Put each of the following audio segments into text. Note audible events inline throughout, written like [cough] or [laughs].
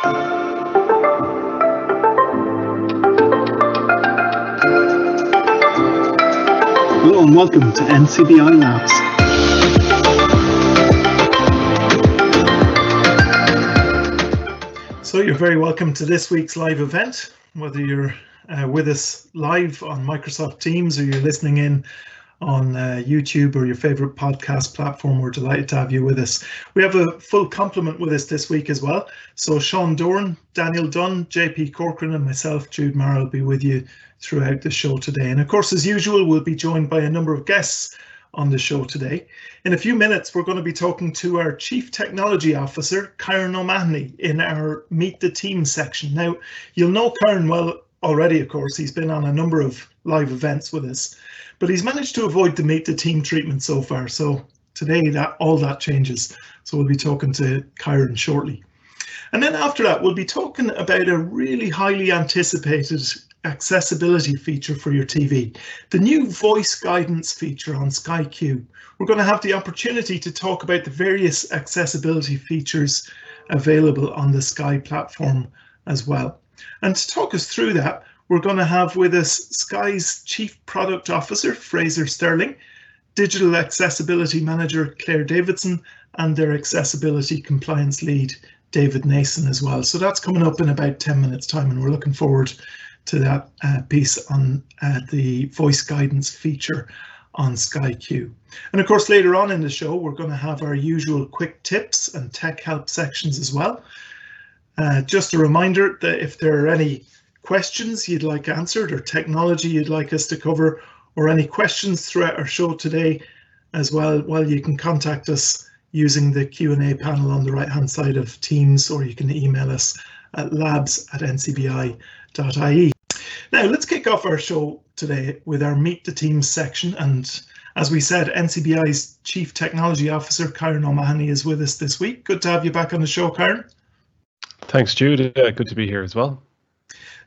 Hello and welcome to NCBI Labs. So you're very welcome to this week's live event, whether you're uh, with us live on Microsoft Teams or you're listening in on uh, YouTube or your favorite podcast platform. We're delighted to have you with us. We have a full complement with us this week as well. So Sean Doran, Daniel Dunn, JP Corcoran, and myself, Jude Mara, will be with you throughout the show today. And of course, as usual, we'll be joined by a number of guests on the show today. In a few minutes, we're going to be talking to our Chief Technology Officer, Kieran O'Mahony, in our Meet the Team section. Now, you'll know Kieran well already, of course. He's been on a number of live events with us, but he's managed to avoid the Meet the Team treatment so far. So today, that all that changes. So we'll be talking to Kieran shortly. And then after that, we'll be talking about a really highly anticipated accessibility feature for your TV, the new voice guidance feature on Sky Q. We're going to have the opportunity to talk about the various accessibility features available on the Sky platform as well. And to talk us through that, we're going to have with us Sky's Chief Product Officer, Fraser Sterling, Digital Accessibility Manager, Claire Davidson, and their Accessibility Compliance Lead, David Nason as well. So that's coming up in about 10 minutes time and we're looking forward to that uh, piece on uh, the voice guidance feature on Sky Q. And of course, later on in the show, we're going to have our usual quick tips and tech help sections as well. Uh, just a reminder that if there are any questions you'd like answered or technology you'd like us to cover or any questions throughout our show today as well, well, you can contact us using the Q&A panel on the right hand side of Teams or you can email us at labs at ncbi.ie. Now, let's kick off our show today with our Meet the Team section. And as we said, NCBI's Chief Technology Officer, Kieran O'Mahony, is with us this week. Good to have you back on the show, Kieran. Thanks, Jude. Uh, good to be here as well.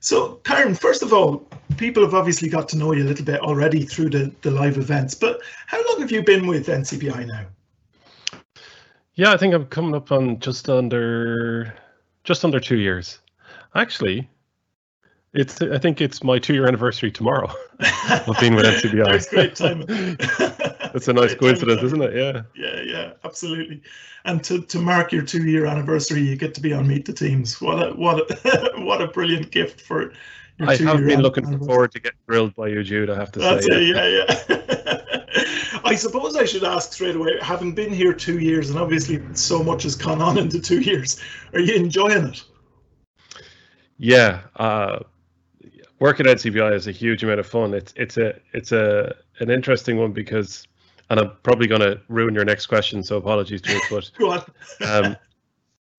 So, Kieran, first of all, people have obviously got to know you a little bit already through the, the live events, but how long have you been with NCBI now? Yeah, I think I'm coming up on just under just under two years. Actually, it's I think it's my two year anniversary tomorrow [laughs] of being with NCBI. That's great timing. [laughs] [laughs] That's a nice coincidence, isn't it? Yeah. Yeah, yeah, absolutely. And to, to mark your two year anniversary, you get to be on Meet the Teams. What a what a [laughs] what a brilliant gift for your I have been looking forward to getting grilled by you, Jude. I have to That's say. It, yeah, yeah. [laughs] I suppose I should ask straight away. Having been here two years, and obviously so much has gone on in the two years, are you enjoying it? Yeah, uh, working at NCBI is a huge amount of fun. It's it's a it's a an interesting one because, and I'm probably going to ruin your next question, so apologies to it, but [laughs] Go um,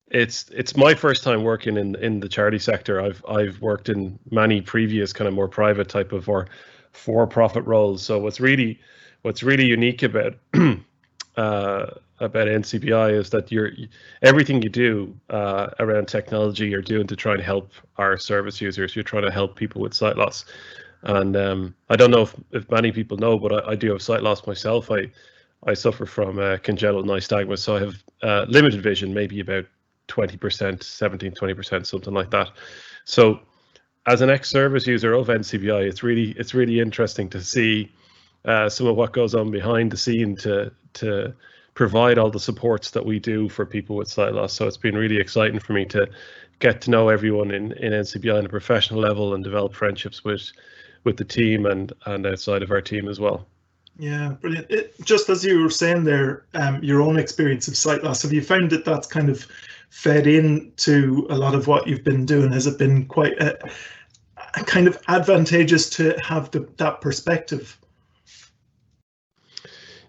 it's it's my first time working in in the charity sector. I've I've worked in many previous kind of more private type of or for profit roles. So what's really what's really unique about [clears throat] uh, about NCBI is that you're everything you do uh, around technology you're doing to try and help our service users. You're trying to help people with sight loss, and um, I don't know if, if many people know, but I, I, do have sight loss myself. I I suffer from uh, congenital nystagmus, so I have uh, limited vision, maybe about 20%, 17, 20%, something like that. So as an ex-service user of NCBI, it's really it's really interesting to see uh, some of what goes on behind the scene to to provide all the supports that we do for people with sight loss. So it's been really exciting for me to get to know everyone in, in NCBI on a professional level and develop friendships with with the team and and outside of our team as well. Yeah, brilliant. It, just as you were saying there, um, your own experience of sight loss, have you found that that's kind of fed into a lot of what you've been doing? Has it been quite a, a kind of advantageous to have the, that perspective?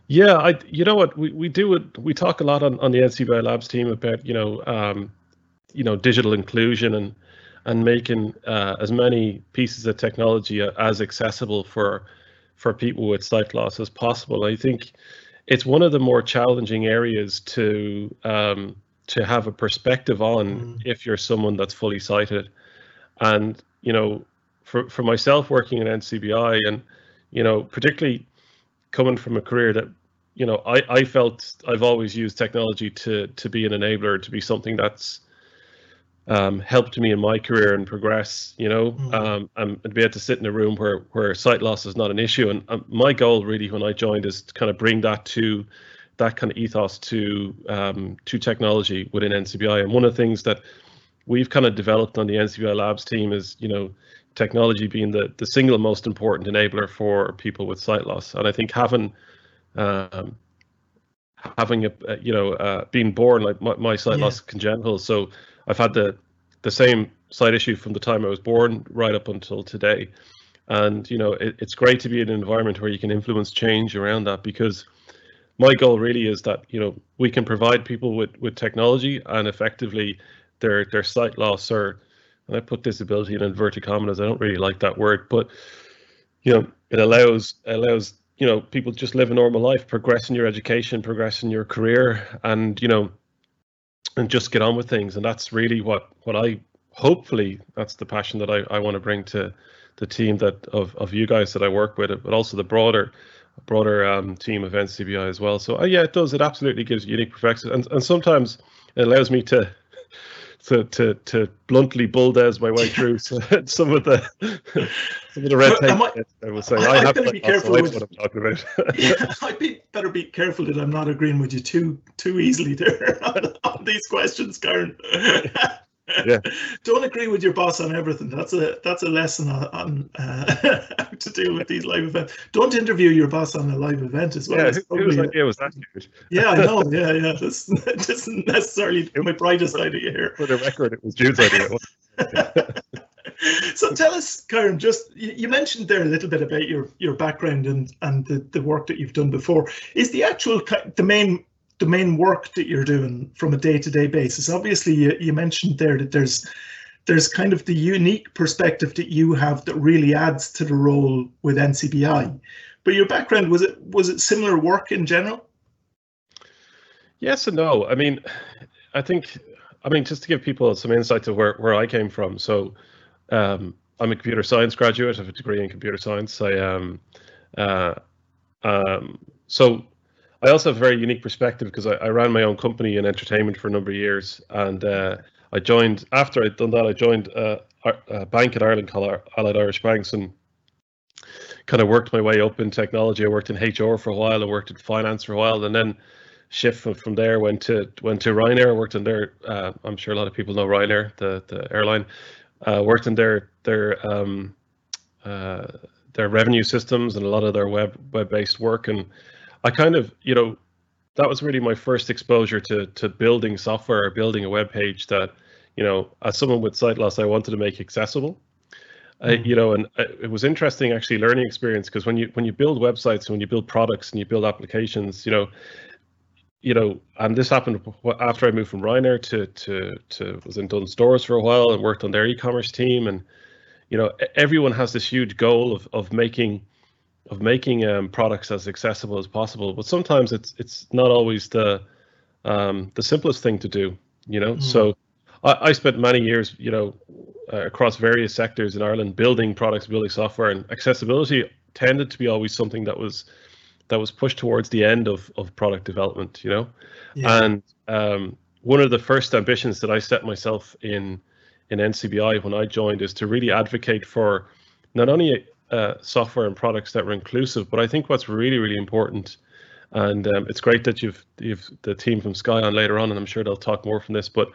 Yeah, I you know what we, we do it we talk a lot on, on the NCBI Labs team about you know um, you know digital inclusion and and making uh, as many pieces of technology as accessible for for people with sight loss as possible. I think it's one of the more challenging areas to um, to have a perspective on mm. if you're someone that's fully sighted, and you know for for myself working in NCBI and you know particularly coming from a career that you know I, I felt I've always used technology to to be an enabler to be something that's um, helped me in my career and progress, you know, Mm. um, and, and be able to sit in a room where where sight loss is not an issue. And um, my goal really when I joined is to kind of bring that to that kind of ethos to um, to technology within NCBI. And one of the things that we've kind of developed on the NCBI Labs team is, you know, technology being the the single most important enabler for people with sight loss. And I think having um, having a, a you know uh, being born like my, my sight Yeah. loss congenital, so I've had the the same sight issue from the time I was born right up until today. And you know, it, it's great to be in an environment where you can influence change around that because my goal really is that you know we can provide people with with technology and effectively their their sight loss or and I put disability in inverted commas. I don't really like that word, but you know, it allows allows you know people just live a normal life, progress in your education, progress in your career, and you know, and just get on with things. And that's really what what I hopefully that's the passion that I, I want to bring to the team that of, of you guys that I work with, but also the broader broader um, team of NCBI as well. So uh, yeah, it does. It absolutely gives unique perspective, and and sometimes it allows me to to to to bluntly bulldoze my way through [laughs] [laughs] some of the some of the red tape. I, will say I- I, I have to be careful with- what I'm talking about. [laughs] Yeah, I'd be better be careful that I'm not agreeing with you too too easily there on, on these questions, Kieran. Yeah. [laughs] Don't agree with your boss on everything. That's a that's a lesson on, on uh, [laughs] how to deal with these live events. Don't interview your boss on a live event as well. yeah, who, whose idea was that? Jude? yeah, I know. [laughs] Yeah, yeah. This this isn't necessarily my brightest idea here. For the record, it was Jude's idea. so tell us, Kieran, just you, you mentioned there a little bit about your your background and and the, the work that you've done before. Is the actual the main the main work that you're doing from a day to day basis? Obviously, you, you mentioned there that there's there's kind of the unique perspective that you have that really adds to the role with NCBI. But your background was it was it similar work in general? Yes and no. I mean, I think, I mean, just to give people some insight to where, where I came from. So, um, I'm a computer science graduate. I have a degree in computer science. I um, uh, um, so I also have a very unique perspective because I, I ran my own company in entertainment for a number of years, and uh, I joined after I'd done that. I joined uh, a, a bank in Ireland called Allied Irish Banks, and kind of worked my way up in technology. I worked in HR for a while. I worked in finance for a while, and then shift from, from there went to went to Ryanair. I worked in their. Uh, I'm sure a lot of people know Ryanair, the the airline. Uh, worked in their their um, uh, their revenue systems and a lot of their web web based work, and I kind of you know that was really my first exposure to to building software, or building a web page that you know as someone with sight loss, I wanted to make accessible. Uh, Mm. you know, and uh, it was interesting actually learning experience because when you when you build websites, and when you build products and you build applications, you know, you know, and this happened after I moved from Ryanair to to to was in Dunnes Stores for a while and worked on their e-commerce team, and you know, everyone has this huge goal of of making of making um, products as accessible as possible, but sometimes it's it's not always the um, the simplest thing to do, you know. Mm. So I, I spent many years, you know, uh, across various sectors in Ireland building products, building software, and accessibility tended to be always something that was that was pushed towards the end of of product development, you know. Yeah. And um, one of the first ambitions that I set myself in in NCBI when I joined is to really advocate for not only uh, software and products that were inclusive, but I think what's really really important, and um, it's great that you've you've the team from Sky on later on, and I'm sure they'll talk more from this, but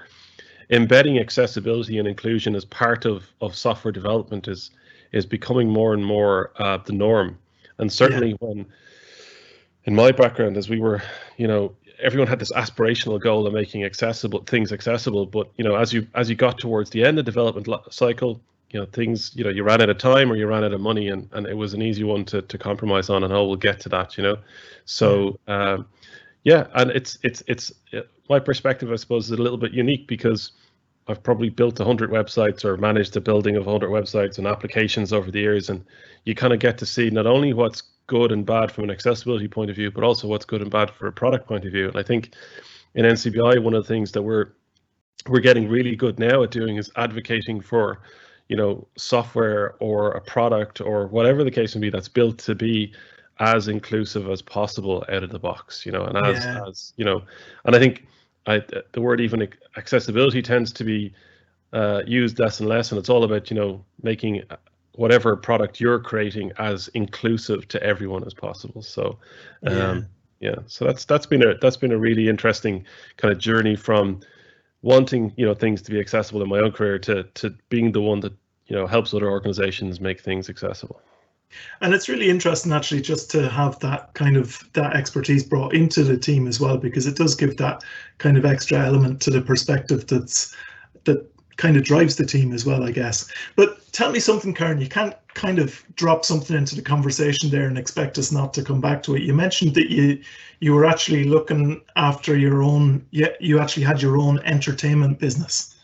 embedding accessibility and inclusion as part of of software development is is becoming more and more uh, the norm, and certainly when in my background as we were you know everyone had this aspirational goal of making accessible things accessible but you know as you as you got towards the end of development cycle you know things you know you ran out of time or you ran out of money and and it was an easy one to, to compromise on and oh we'll get to that you know so um yeah and it's it's it's uh, my perspective i suppose is a little bit unique because i've probably built 100 websites or managed the building of 100 websites and applications over the years and you kind of get to see not only what's good and bad from an accessibility point of view, but also what's good and bad for a product point of view. And I think in NCBI, one of the things that we're we're getting really good now at doing is advocating for, you know, software or a product or whatever the case may be that's built to be as inclusive as possible out of the box, you know, and as Yeah. as you know, and I think I the word even accessibility tends to be uh, used less and less, and it's all about you know making whatever product you're creating as inclusive to everyone as possible. So, um, yeah. yeah, so that's that's been a that's been a really interesting kind of journey from wanting you know things to be accessible in my own career to to being the one that you know helps other organizations make things accessible. And it's really interesting actually just to have that kind of that expertise brought into the team as well, because it does give that kind of extra element to the perspective that's that kind of drives the team as well, I guess. But tell me something, Kieran, you can't kind of drop something into the conversation there and expect us not to come back to it. You mentioned that you you were actually looking after your own, yeah, you actually had your own entertainment business.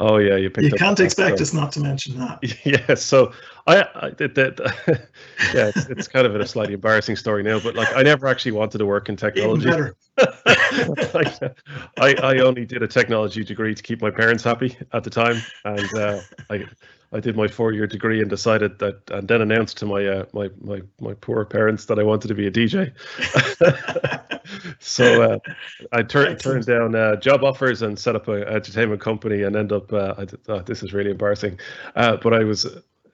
Oh yeah, you picked. You can't expect us not to mention that. [laughs] Yeah, so I, I did that. [laughs] yeah, it's, it's, kind of a slightly embarrassing story now, but like I never actually wanted to work in technology. Even better. [laughs] I, I only did a technology degree to keep my parents happy at the time, and uh, I I did my four year degree and decided that, and then announced to my uh, my my my poor parents that I wanted to be a DJ. [laughs] so uh, I turned turned down uh, job offers and set up an entertainment company and end up. Uh, I thought this is really embarrassing, uh, but I was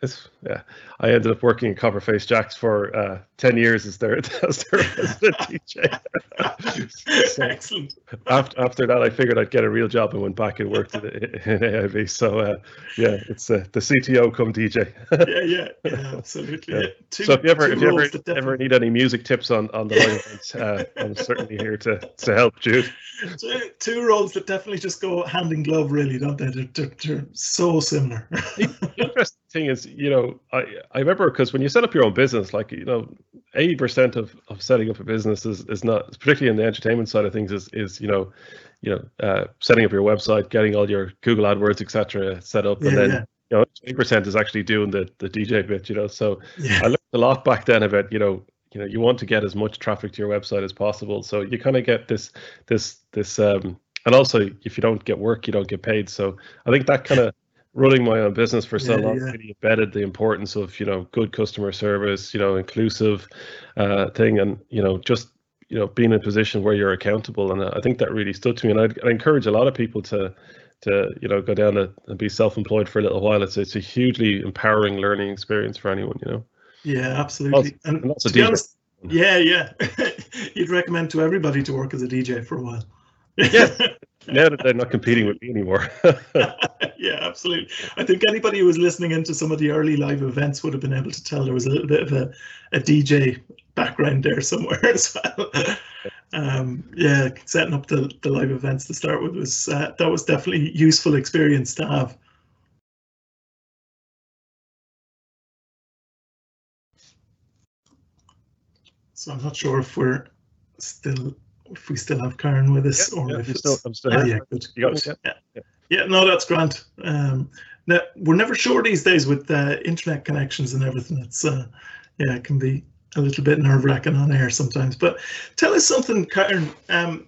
it's, yeah, I ended up working at Copperface Jacks for uh, ten years as their [laughs] as their resident DJ. [laughs] so Excellent. After after that, I figured I'd get a real job and went back and worked in, in AIB. So uh, yeah, it's uh, the CTO come DJ. yeah, yeah, yeah, absolutely. Yeah. Two, so if you ever if you ever, ever need any music tips on on the line, uh, I'm certainly here to to help, Jude. Two, two roles that definitely just go hand in glove, really, don't they? They're, they're, they're so similar. the interesting thing is, you know, I I remember because when you set up your own business, like you know, eighty percent of, of setting up a business is, is not, particularly in the entertainment side of things, is is you know, you know, uh, setting up your website, getting all your Google AdWords, etc., set up, yeah, and then yeah. you know, twenty percent is actually doing the the DJ bit. You know, so yeah. I learned a lot back then about you know, you know, you want to get as much traffic to your website as possible, so you kind of get this this this um, and also if you don't get work, you don't get paid. So I think that kind of running my own business for so yeah, long yeah. really embedded the importance of you know good customer service you know inclusive uh, thing and you know just you know being in a position where you're accountable. And i think that really stood to me. And I'd, i encourage a lot of people to to you know go down and be self-employed for a little while. It's it's a hugely empowering learning experience for anyone you know? Yeah absolutely. And, and to be honest yeah yeah. [laughs] You'd recommend to everybody to work as a dj for a while yeah [laughs] now that they're not competing with me anymore. [laughs] yeah, absolutely. I think anybody who was listening into some of the early live events would have been able to tell there was a little bit of a, a DJ background there somewhere [laughs] as well. Um, yeah, setting up the, the live events to start with was uh, that was definitely useful experience to have. So I'm not sure if we're still if we still have Kieran with us, yeah, or yeah, if I'm still, I'm still oh, yeah, good. good. Yeah. yeah. yeah, no, that's grand. Um, now, we're never sure these days with uh, internet connections and everything. It's uh, yeah, it can be a little bit nerve wracking on air sometimes. But tell us something, Kieran. Um,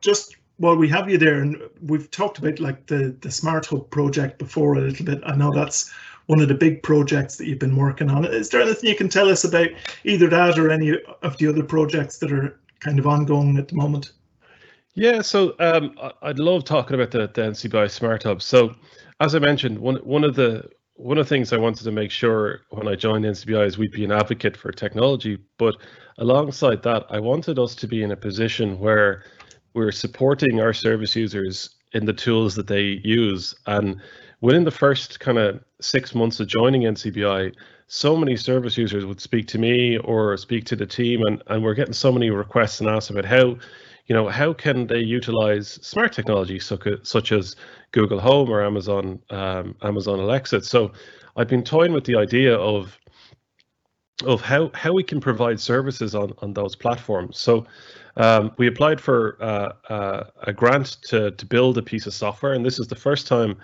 just while we have you there, and we've talked about like the the Smart Hub project before a little bit. I know that's one of the big projects that you've been working on. Is there anything you can tell us about either that or any of the other projects that are kind of ongoing at the moment? Yeah, so um, I'd love talking about the, the NCBI Smart Hub. So, as I mentioned, one one of the one of the things I wanted to make sure when I joined NCBI is we'd be an advocate for technology, but alongside that, I wanted us to be in a position where we're supporting our service users in the tools that they use. And within the first kind of six months of joining NCBI, so many service users would speak to me or speak to the team and, and we're getting so many requests and asks about how you know how can they utilize smart technology such, such as google home or amazon um, amazon alexa? So i've been toying with the idea of of how how we can provide services on on those platforms. So um, we applied for uh, uh, a grant to to build a piece of software and this is the first time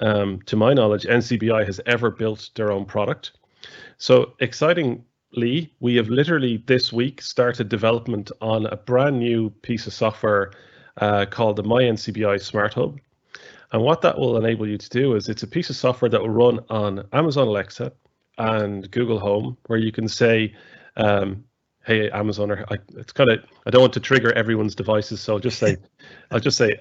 um, to my knowledge ncbi has ever built their own product so excitingly, we have literally this week started development on a brand new piece of software uh, called the MyNCBI Smart Hub. And what that will enable you to do is it's a piece of software that will run on Amazon Alexa and Google Home, where you can say, um, hey Amazon or I, it's kind of I don't want to trigger everyone's devices, so I'll just say [laughs] I'll just say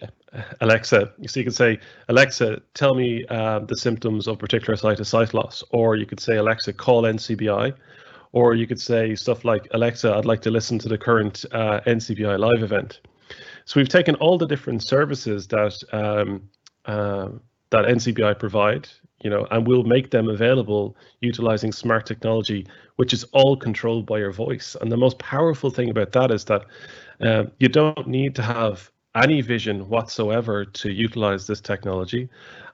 Alexa. So you can say Alexa, tell me uh, the symptoms of particular site of sight loss, or you could say Alexa, call NCBI, or you could say stuff like Alexa, I'd like to listen to the current uh, NCBI live event. So we've taken all the different services that um, uh, that NCBI provide you know, and we'll make them available utilizing smart technology, which is all controlled by your voice. And the most powerful thing about that is that uh, you don't need to have any vision whatsoever to utilize this technology.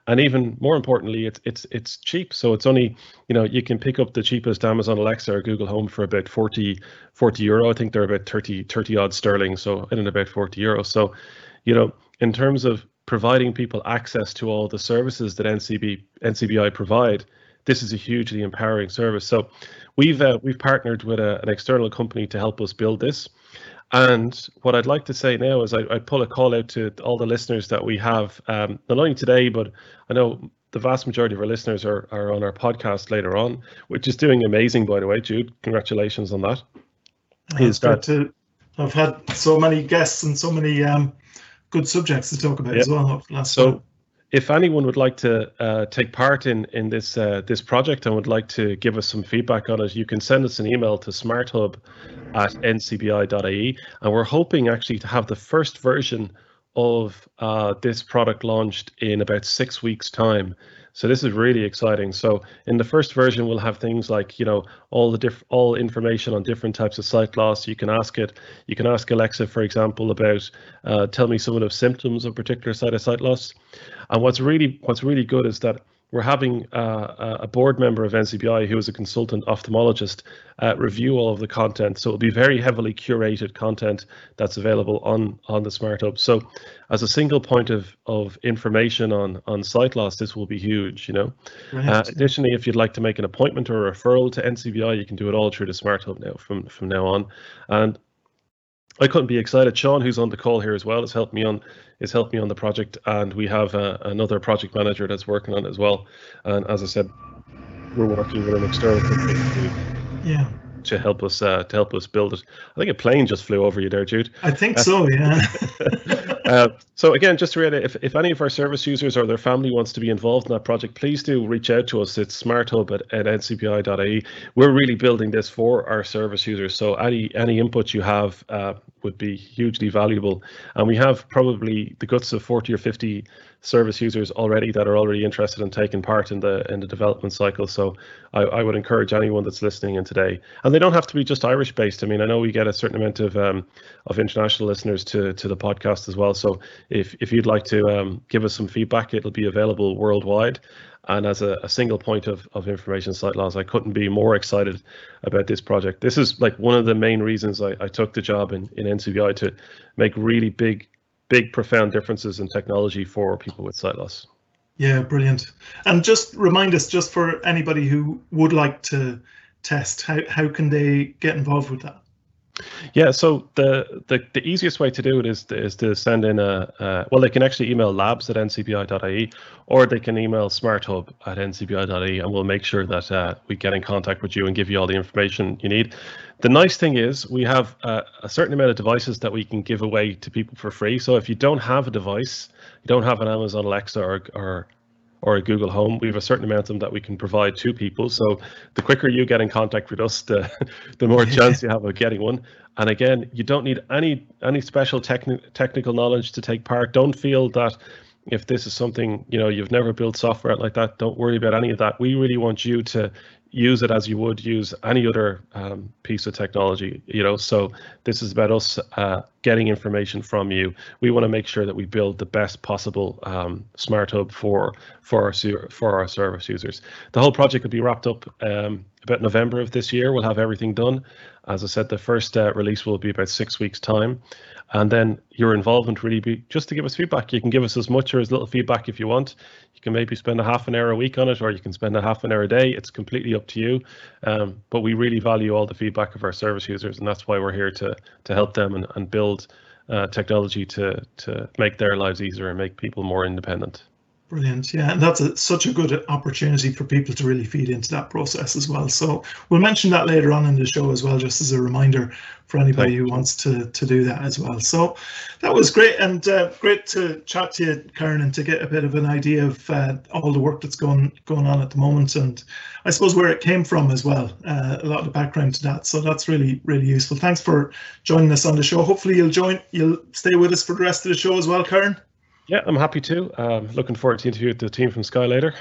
And even more importantly, it's it's it's cheap. So it's only, you know, you can pick up the cheapest Amazon Alexa or Google Home for about 40, 40 euro. I think they're about 30, 30 odd sterling. So in and about 40 euro. So, you know, in terms of providing people access to all the services that NCB, NCBI provide, this is a hugely empowering service. So we've uh, we've partnered with a, an external company to help us build this. And what I'd like to say now is I, I pull a call out to all the listeners that we have, um, not only today, but I know the vast majority of our listeners are, are on our podcast later on, which is doing amazing, by the way, Jude. Congratulations on that. It's good to, I've had so many guests and so many um, good subjects to talk about yep. as well. So, time. if anyone would like to uh, take part in in this uh, this project and would like to give us some feedback on it, you can send us an email to smarthub at ncbi.ie, and we're hoping actually to have the first version of uh, this product launched in about six weeks' time. So this is really exciting. So in the first version, we'll have things like, you know, all the diff all information on different types of sight loss. You can ask it, you can ask Alexa, for example, about uh, tell me some of the symptoms of particular side of sight loss. And what's really what's really good is that we're having uh, a board member of NCBI who is a consultant ophthalmologist uh, review all of the content. So it'll be very heavily curated content that's available on on the Smart Hub. So as a single point of of information on on sight loss, this will be huge. You know. Right. Uh, additionally, if you'd like to make an appointment or a referral to NCBI, you can do it all through the Smart Hub now from from now on. And I couldn't be excited. Sean, who's on the call here as well, has helped me on has helped me on the project, and we have uh, another project manager that's working on it as well. And as I said, we're working with an external company to, yeah. to help us uh, to help us build it. I think a plane just flew over you there, Jude. I think [laughs] so. Yeah. [laughs] Uh, so again, just to reiterate, if, if any of our service users or their family wants to be involved in that project, please do reach out to us. It's smarthub at, at ncbi.ie. We're really building this for our service users. So any any input you have uh, would be hugely valuable. And we have probably the guts of 40 or 50 service users already that are already interested in taking part in the in the development cycle. So I, I would encourage anyone that's listening in today, and they don't have to be just Irish based. I mean, I know we get a certain amount of um, of international listeners to to the podcast as well. So if if you'd like to um, give us some feedback, it'll be available worldwide. And as a, a, single point of, of information sight loss, I couldn't be more excited about this project. This is like one of the main reasons I, I took the job in, in NCBI to make really big big, profound differences in technology for people with sight loss. Yeah, brilliant. And just remind us, just for anybody who would like to test, how, how can they get involved with that? Yeah, so the, the the easiest way to do it is is to send in a uh, well, they can actually email labs at ncbi.ie, or they can email smarthub at ncbi.ie, and we'll make sure that uh, we get in contact with you and give you all the information you need. The nice thing is we have uh, a certain amount of devices that we can give away to people for free. So if you don't have a device, you don't have an Amazon Alexa or, or or a Google Home, we have a certain amount of them that we can provide to people. So the quicker you get in contact with us, the [laughs] the more chance [laughs] you have of getting one. And again, you don't need any any special techni- technical knowledge to take part. Don't feel that if this is something you know you've never built software like that, don't worry about any of that. We really want you to use it as you would use any other um, piece of technology you know? So this is about us uh, getting information from you. We want to make sure that we build the best possible um, smart hub for for our for our service users. The whole project will be wrapped up um, about november of this year. We'll have everything done. As i said the first uh, release will be about six weeks time and then your involvement really be just to give us feedback. You can give us as much or as little feedback if you want. You can maybe spend a half an hour a week on it, or you can spend a half an hour a day. It's completely up to you. Um, but we really value all the feedback of our service users, and that's why we're here to to help them and, and build uh, technology to to make their lives easier and make people more independent. Brilliant. Yeah, and that's a, such a good opportunity for people to really feed into that process as well. So we'll mention that later on in the show as well, just as a reminder for anybody who wants to to do that as well. So that was great and uh, great to chat to you, Kieran, and to get a bit of an idea of uh, all the work that's going going on at the moment, and I suppose where it came from as well. Uh, a lot of background to that. So that's really really useful. Thanks for joining us on the show. Hopefully you'll join. You'll stay with us for the rest of the show as well, Kieran. Yeah, I'm happy to. Um, looking forward to interview with the team from Sky later.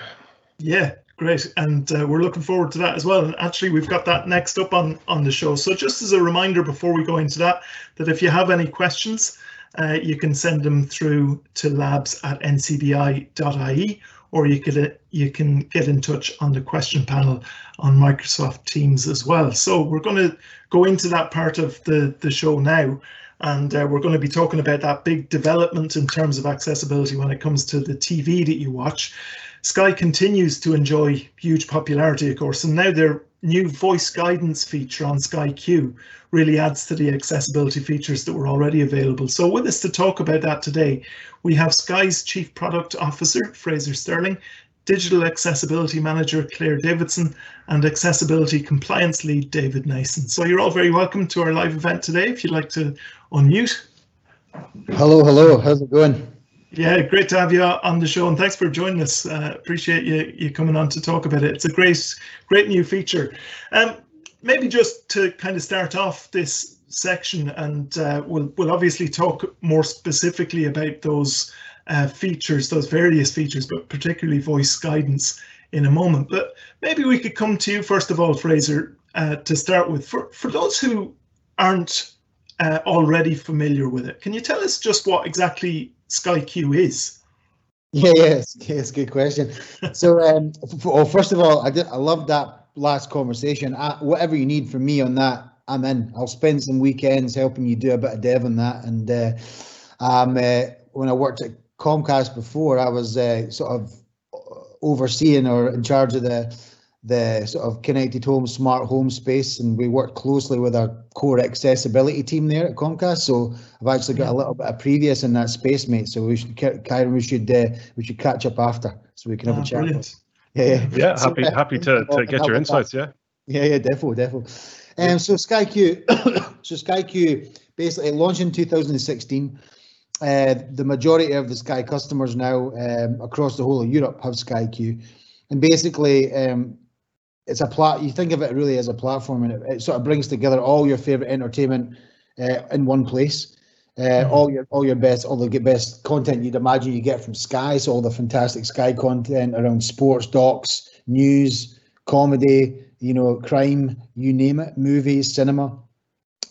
Yeah, great, and uh, we're looking forward to that as well. And actually, we've got that next up on on the show. So just as a reminder before we go into that, that if you have any questions, uh, you can send them through to labs at ncbi.ie, or you could uh, you can get in touch on the question panel on Microsoft Teams as well. So we're going to go into that part of the the show now and uh, we're going to be talking about that big development in terms of accessibility when it comes to the TV that you watch. Sky continues to enjoy huge popularity, of course, and now their new voice guidance feature on Sky Q really adds to the accessibility features that were already available. So with us to talk about that today, we have Sky's Chief Product Officer, Fraser Sterling, Digital Accessibility Manager Claire Davidson, and Accessibility Compliance Lead David Nason. So you're all very welcome to our live event today. If you'd like to unmute. Hello, hello. How's it going? Yeah, great to have you on the show, and thanks for joining us. Uh, appreciate you you coming on to talk about it. It's a great great new feature. Um, maybe just to kind of start off this section, and uh, we'll we'll obviously talk more specifically about those uh, features, those various features, but particularly voice guidance in a moment. But maybe we could come to you first of all, Fraser, uh, to start with. For for those who aren't uh, already familiar with it, can you tell us just what exactly Sky Q is? [laughs] Yeah, yes, yes, good question. so, um, well, first of all, I did, I love that last conversation. I, whatever you need from me on that, I'm in. I'll spend some weekends helping you do a bit of dev on that. And uh, um, uh, when I worked at Comcast before, I was uh, sort of overseeing or in charge of the the sort of connected home, smart home space, and we work closely with our core accessibility team there at Comcast. So I've actually got a little bit of previous in that space, mate. So we should, Kieran, we should uh, we should catch up after so we can have Ah, a chat. brilliant. Yeah, yeah, Yeah, So, happy uh, happy to, to get your insights. Yeah. Yeah, yeah, definitely, definitely. Um, so SkyQ, [coughs] so SkyQ basically launched in 2016. Uh, the majority of the Sky customers now um, across the whole of Europe have SkyQ, and basically um, it's a plat. You think of it really as a platform, and it, it sort of brings together all your favorite entertainment uh, in one place. Uh, all your all your best all the best content you'd imagine you get from Sky. So all the fantastic Sky content around sports, docs, news, comedy, you know, crime, you name it, movies, cinema,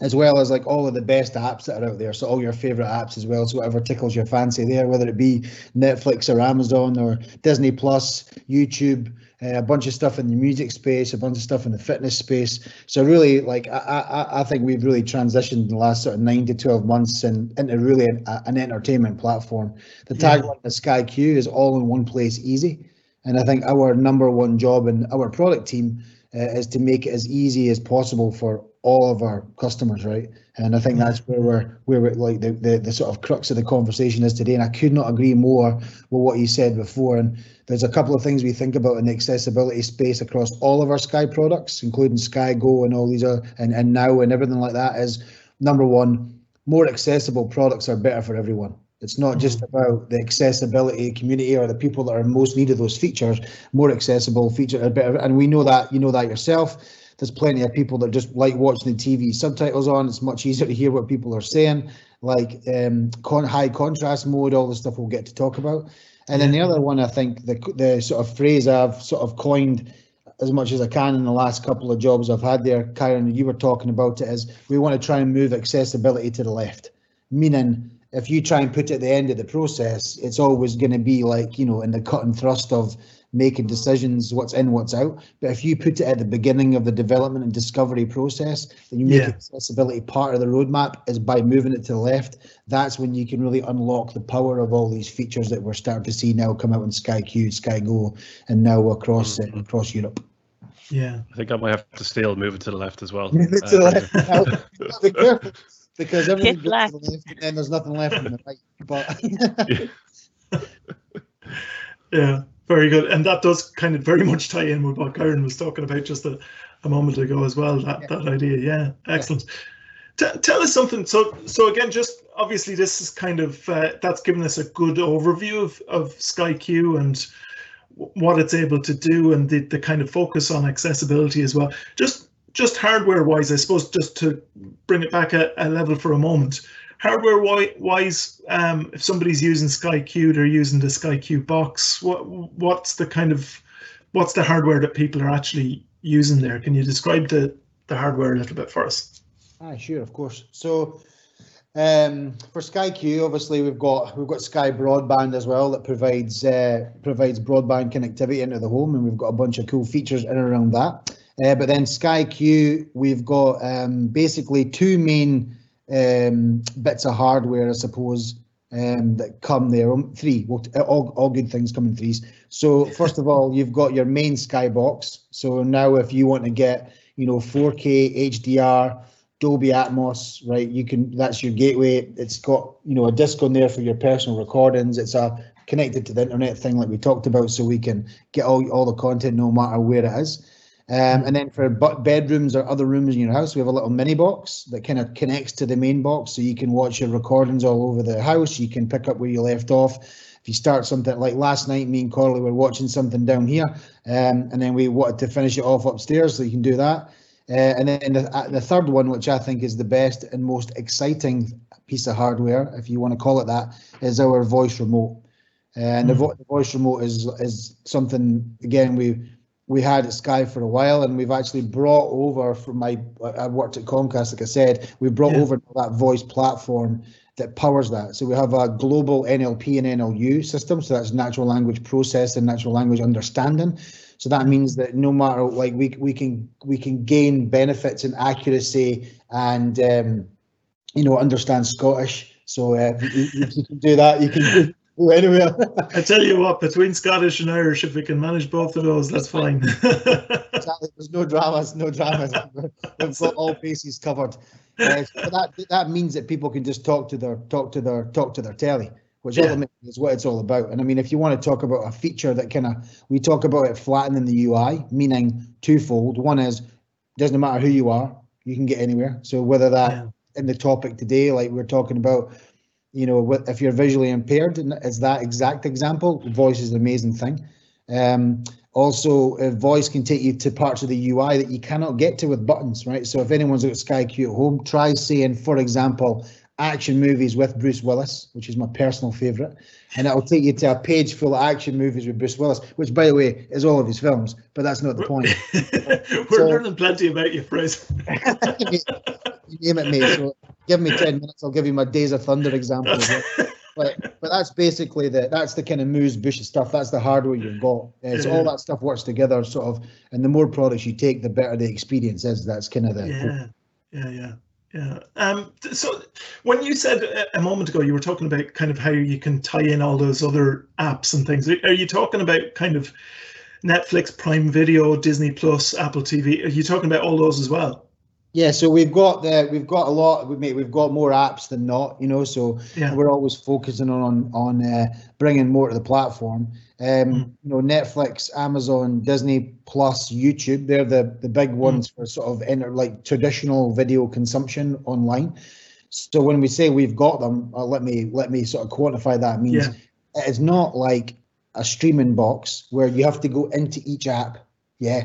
as well as like all of the best apps that are out there. So all your favorite apps as well. So whatever tickles your fancy there, whether it be Netflix or Amazon or Disney Plus, YouTube, a bunch of stuff in the music space, a bunch of stuff in the fitness space. So really, like I, I, I think we've really transitioned in the last sort of nine to twelve months and into really an, an entertainment platform. The Yeah. tagline of Sky Q is all in one place, easy. And I think our number one job in our product team uh, is to make it as easy as possible for all of our customers, right? And I think mm. that's where we're where we're like the, the the sort of crux of the conversation is today. And I could not agree more with what you said before. And there's a couple of things we think about in the accessibility space across all of our Sky products, including Sky Go and all these are and, and now and everything like that is number one, more accessible products are better for everyone. It's not mm. just about the accessibility community or the people that are most needed those features. More accessible features are better, and we know that you know that yourself. There's plenty of people that just like watching the TV subtitles on. It's much easier to hear what people are saying, like um, con- high contrast mode, all the stuff we'll get to talk about. And then the other one, I think the the sort of phrase I've sort of coined as much as I can in the last couple of jobs I've had there, Kieran, you were talking about it, is we want to try and move accessibility to the left, meaning if you try and put it at the end of the process, it's always going to be like, you know, in the cut and thrust of making decisions, what's in, what's out. But if you put it at the beginning of the development and discovery process, then you make Yeah. accessibility part of the roadmap is by moving it to the left. That's when you can really unlock the power of all these features that we're starting to see now come out in Sky Q, Sky Go, and now across uh, across Europe. Yeah. I think I might have to still move it to the left as well. [laughs] To the Uh, left. Be careful because everything Hit goes left. to the left and then there's nothing left on the right. But [laughs] Yeah. Yeah, very good. And that does kind of very [laughs] much tie in with what Kieran was talking about just a, a moment ago as well. That Yeah. that idea. Yeah, excellent. T- tell us something. So so again, just obviously this is kind of uh, that's given us a good overview of of SkyQ and what it's able to do and the, the kind of focus on accessibility as well. Just just hardware wise, I suppose, just to bring it back a, a level for a moment. Hardware wise, um, if somebody's using SkyQ, they're using the SkyQ box. What what's the kind of what's the hardware that people are actually using there? Can you describe the the hardware a little bit for us? Ah, sure, of course. So um, for Sky Q, obviously we've got we've got Sky Broadband as well that provides uh, provides broadband connectivity into the home, and we've got a bunch of cool features in and around that. Uh, but then Sky Q, we've got um, basically two main um, bits of hardware, I suppose, um, that come there. Um, three, well, all, all good things come in threes. So first of all, you've got your main Skybox. So now, if you want to get, you know, 4K HDR, Dolby Atmos, right? You can. That's your gateway. It's got, you know, a disc on there for your personal recordings. It's a connected to the internet thing, like we talked about, so we can get all all the content no matter where it is. Um, and then for bedrooms or other rooms in your house, we have a little mini box that kind of connects to the main box, so you can watch your recordings all over the house. You can pick up where you left off. If you start something like last night, me and Corley were watching something down here, um, and then we wanted to finish it off upstairs, so you can do that. Uh, and then the, uh, the third one, which I think is the best and most exciting piece of hardware, if you want to call it that, is our voice remote. And the, vo- the voice remote is is something again we we had at Sky for a while, and we've actually brought over from my I worked at Comcast, like I said, we brought Yeah. over that voice platform that powers that. So we have a global NLP and NLU system, so that's natural language processing, natural language understanding. So that means that no matter like we we can we can gain benefits in accuracy and um, you know understand Scottish. So uh, if you, can do that, you can anywhere. [laughs] I tell you what, between Scottish and Irish, if we can manage both of those, that's fine. [laughs] exactly. There's no dramas, no dramas. [laughs] We've got all bases covered. Uh, so that that means that people can just talk to their talk to their talk to their telly, which Yeah. ultimately is what it's all about. And I mean, if you want to talk about a feature that kind of we talk about it flattening the UI, meaning twofold. One is doesn't matter who you are, you can get anywhere. So whether that Yeah. in the topic today, like we're talking about, you know, if you're visually impaired, is that exact example? Voice is an amazing thing. Um, also, uh, voice can take you to parts of the UI that you cannot get to with buttons, right? So if anyone's got Sky Q at home, try saying, for example, action movies with Bruce Willis, which is my personal favourite, and it'll take you to a page full of action movies with Bruce Willis, which, by the way, is all of his films, but that's not the point. [laughs] We're So- learning plenty about you, [laughs] you name it, mate. So give me ten minutes, I'll give you my Days of Thunder example. [laughs] But but that's basically the that's the kind of moose bushy stuff. That's the hardware you've got. Uh, so all that stuff works together, sort of. And the more products you take, the better the experience is. That's kind of the yeah, yeah, yeah, yeah. Um, so when you said a- moment ago, you were talking about kind of how you can tie in all those other apps and things. Are you talking about kind of Netflix, Prime Video, Disney Plus, Apple TV? Are you talking about all those as well? Yeah, so we've got the we've got a lot. We mate, we've got more apps than not, you know. So Yeah. we're always focusing on on uh, bringing more to the platform. Um, Mm. You know, Netflix, Amazon, Disney Plus, YouTube. They're the the big ones for sort of inter, like traditional video consumption online. So when we say we've got them, uh, let me let me sort of quantify that. It means Yeah. it's not like a streaming box where you have to go into each app, yeah,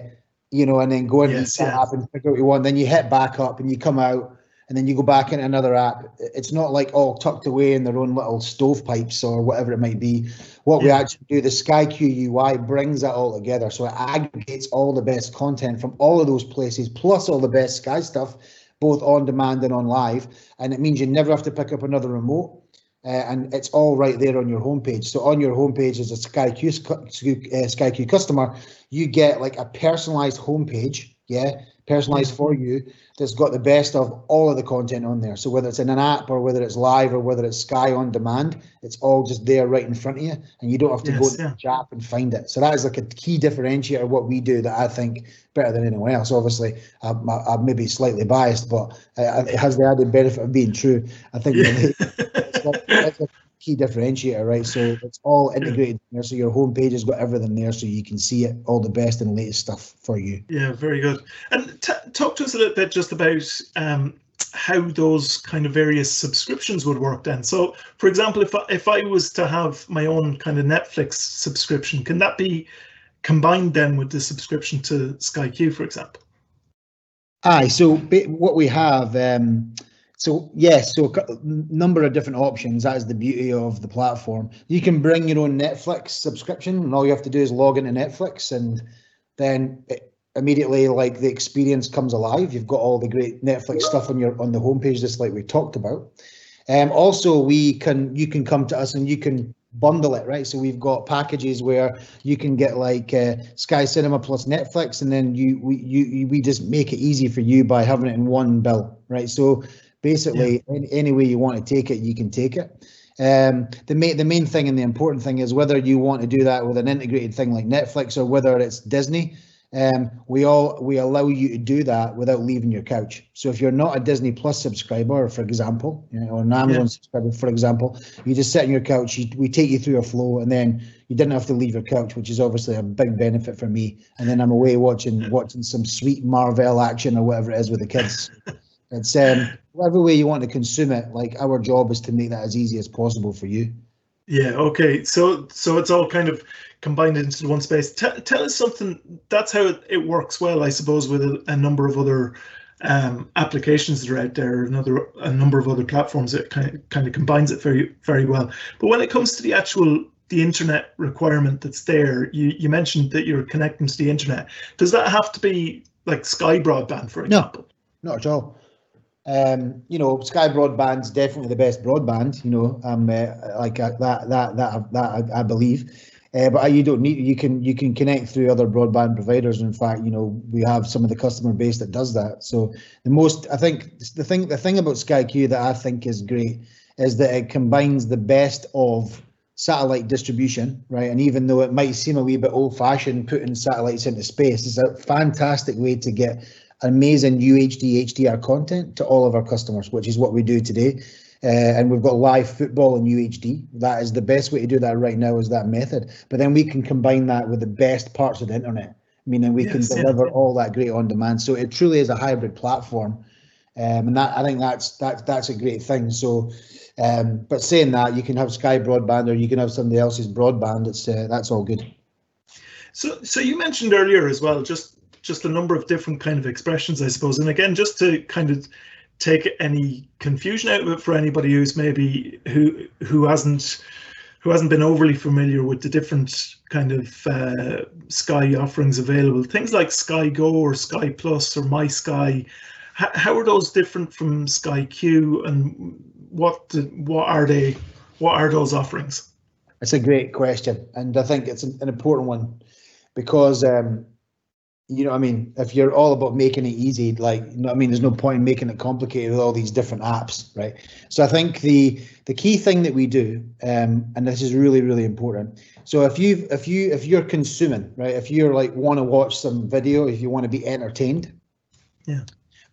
you know, and then go into Yes, each yeah. app and pick out what you want. Then you hit back up and you come out, and then you go back into another app. It's not like all tucked away in their own little stovepipes or whatever it might be. What we actually do, the SkyQ UI brings that all together. So it aggregates all the best content from all of those places, plus all the best Sky stuff, both on demand and on live. And it means you never have to pick up another remote. Uh, and it's all right there on your homepage. So on your homepage as a SkyQ uh, SkyQ customer, you get like a personalized homepage, yeah, personalized mm. for you that's got the best of all of the content on there. So whether it's in an app or whether it's live or whether it's Sky on demand, it's all just there right in front of you, and you don't have to go Yes, to yeah. app and find it. So that is like a key differentiator of what we do that I think better than anyone else. Obviously, I'm, I'm maybe slightly biased, but it has the added benefit of being true. I think Yeah. [laughs] it's like- it's a key differentiator, right? So it's all integrated there. So your homepage has got everything there, so you can see it, all the best and latest stuff for you. Yeah, very good. And t- talk to us a little bit just about um, how those kind of various subscriptions would work then. So, for example, if I, if I was to have my own kind of Netflix subscription, can that be combined then with the subscription to Sky Q, for example? Aye, so what we have, um, so yes, so a number of different options. That is the beauty of the platform. You can bring your own Netflix subscription, and all you have to do is log into Netflix, and then it, immediately, like the experience comes alive. You've got all the great Netflix stuff on your on the homepage, just like we talked about. Um, also, we can you can come to us and you can bundle it, right? So we've got packages where you can get like uh, Sky Cinema plus Netflix, and then you we you we just make it easy for you by having it in one bill, right? So basically, yeah. any, any way you want to take it, you can take it. Um, the main the main thing and the important thing is whether you want to do that with an integrated thing like Netflix or whether it's Disney. Um, we all we allow you to do that without leaving your couch. So if you're not a Disney Plus subscriber, for example, you know, or an Amazon yeah. subscriber, for example, you just sit on your couch. You, we take you through a flow, and then you didn't have to leave your couch, which is obviously a big benefit for me. And then I'm away watching watching some sweet Marvel action or whatever it is with the kids. [laughs] it's um, whatever way you want to consume it. Like our job is to make that as easy as possible for you. Yeah. Okay. So so it's all kind of combined into one space. T- tell us something. That's how it, it, works well, I suppose, with a, a number of other um, applications that are out there. Another a number of other platforms that kind of kind of combines it very very well. But when it comes to the actual the internet requirement that's there, you you mentioned that you're connecting to the internet. Does that have to be like Sky Broadband, for example? No, not at all um, you know, Sky Broadband's definitely the best broadband. You know, um, uh, like uh, that, that, that, that I, I believe. Uh, but you don't need you can you can connect through other broadband providers. In fact, you know we have some of the customer base that does that. So the most I think the thing the thing about Sky Q that I think is great is that it combines the best of satellite distribution, right? And even though it might seem a wee bit old fashioned putting satellites into space, it's a fantastic way to get amazing UHD HDR content to all of our customers, which is what we do today. Uh, and we've got live football in UHD. That is the best way to do that right now is that method. But then we can combine that with the best parts of the internet, meaning we yes, can deliver yeah. all that great on demand. So it truly is a hybrid platform. Um, and that I think that's that's that's a great thing. So, um, but saying that, you can have Sky Broadband or you can have somebody else's broadband. It's uh, that's all good. So, so you mentioned earlier as well, just just a number of different kind of expressions, I suppose. And again, just to kind of take any confusion out of it for anybody who's maybe who who hasn't who hasn't been overly familiar with the different kind of uh, Sky offerings available, things like Sky Go or Sky Plus or My Sky. How, are those different from Sky Q, and what what are they? What are those offerings? It's a great question, and I think it's an, an important one because um, you know I mean? If you're all about making it easy, like, you know I mean? There's no point in making it complicated with all these different apps, right? So I think the the key thing that we do, um, and this is really, really important. So if you if you if you're consuming, right? If you're like want to watch some video, if you want to be entertained, yeah.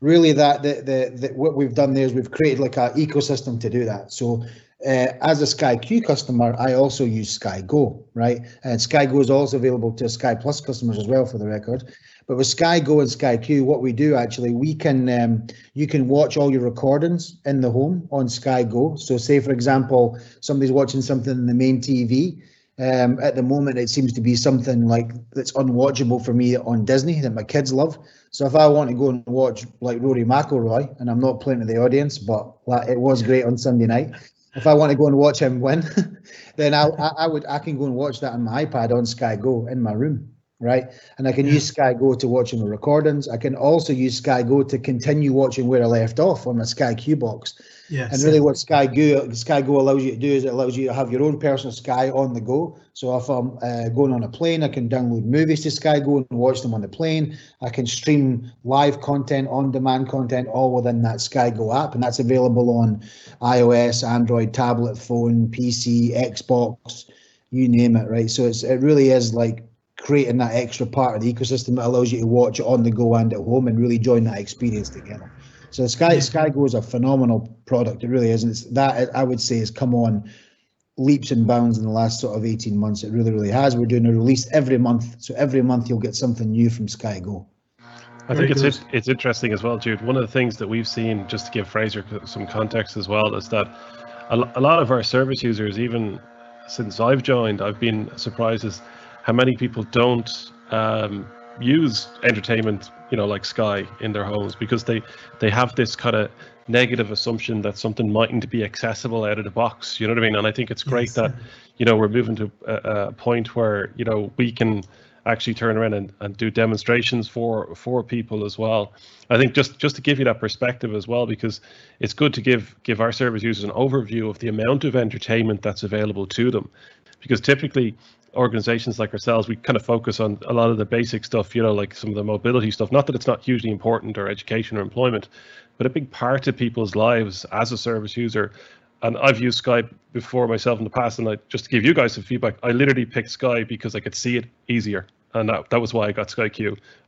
Really, that the, the the what we've done there is we've created like an ecosystem to do that. So uh, as a Sky Q customer, I also use Sky Go, right? And Sky Go is also available to Sky Plus customers as well, for the record. But with Sky Go and Sky Q, what we do actually, we can um, you can watch all your recordings in the home on Sky Go. So, say for example, somebody's watching something in the main TV. Um, at the moment, it seems to be something like that's unwatchable for me on Disney that my kids love. So if I want to go and watch like Rory McIlroy, and I'm not playing to the audience, but it was great on Sunday night if I want to go and watch him win, [laughs] then I, I, I would I can go and watch that on my iPad on Sky Go in my room, right? And I can use Sky Go to watch my recordings. I can also use Sky Go to continue watching where I left off on my Sky Q box. Yes. And really, what Sky Go Sky Go allows you to do is it allows you to have your own personal Sky on the go. So if I'm uh, going on a plane, I can download movies to Sky Go and watch them on the plane. I can stream live content, on-demand content, all within that Sky Go app, and that's available on iOS, Android, tablet, phone, PC, Xbox, you name it. Right. So it's it really is like creating that extra part of the ecosystem that allows you to watch on the go and at home and really join that experience together. So Sky Sky Go is a phenomenal product. It really is, and it's that I would say has come on leaps and bounds in the last sort of 18 months. It really, really has. We're doing a release every month. So every month you'll get something new from Sky Go. I think it's it, it's interesting as well, Jude. One of the things that we've seen, just to give Fraser some context as well, is that a, a lot of our service users, even since I've joined, I've been surprised as how many people don't um, use entertainment, you know, like Sky in their homes because they they have this kind of negative assumption that something mightn't be accessible out of the box. You know what I mean? And I think it's great yes. that you know we're moving to a, a point where you know we can actually turn around and, and do demonstrations for for people as well. I think just just to give you that perspective as well, because it's good to give give our service users an overview of the amount of entertainment that's available to them, because typically organizations like ourselves we kind of focus on a lot of the basic stuff you know like some of the mobility stuff. Not that it's not hugely important or education or employment but a big part of people's lives as a service user. And I've used Skype before myself in the past, and I just to give you guys some feedback, I literally picked Skype because I could see it easier, and that, that was why I got Sky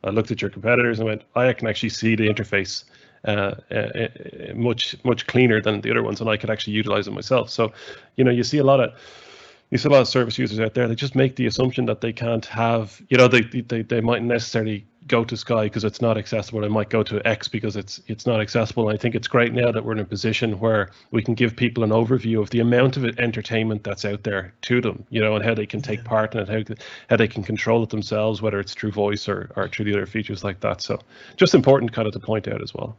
I looked at your competitors and went, I can actually see the interface uh, uh, uh, much much cleaner than the other ones, and I could actually utilize it myself. So, you know, you see a lot of you see a lot of service users out there. They just make the assumption that they can't have, you know, they they they mightn't necessarily go to Sky because it's not accessible. I might go to X because it's it's not accessible. And I think it's great now that we're in a position where we can give people an overview of the amount of entertainment that's out there to them, you know, and how they can take part in it, how how they can control it themselves, whether it's through voice or or through the other features like that. So just important kind of to point out as well.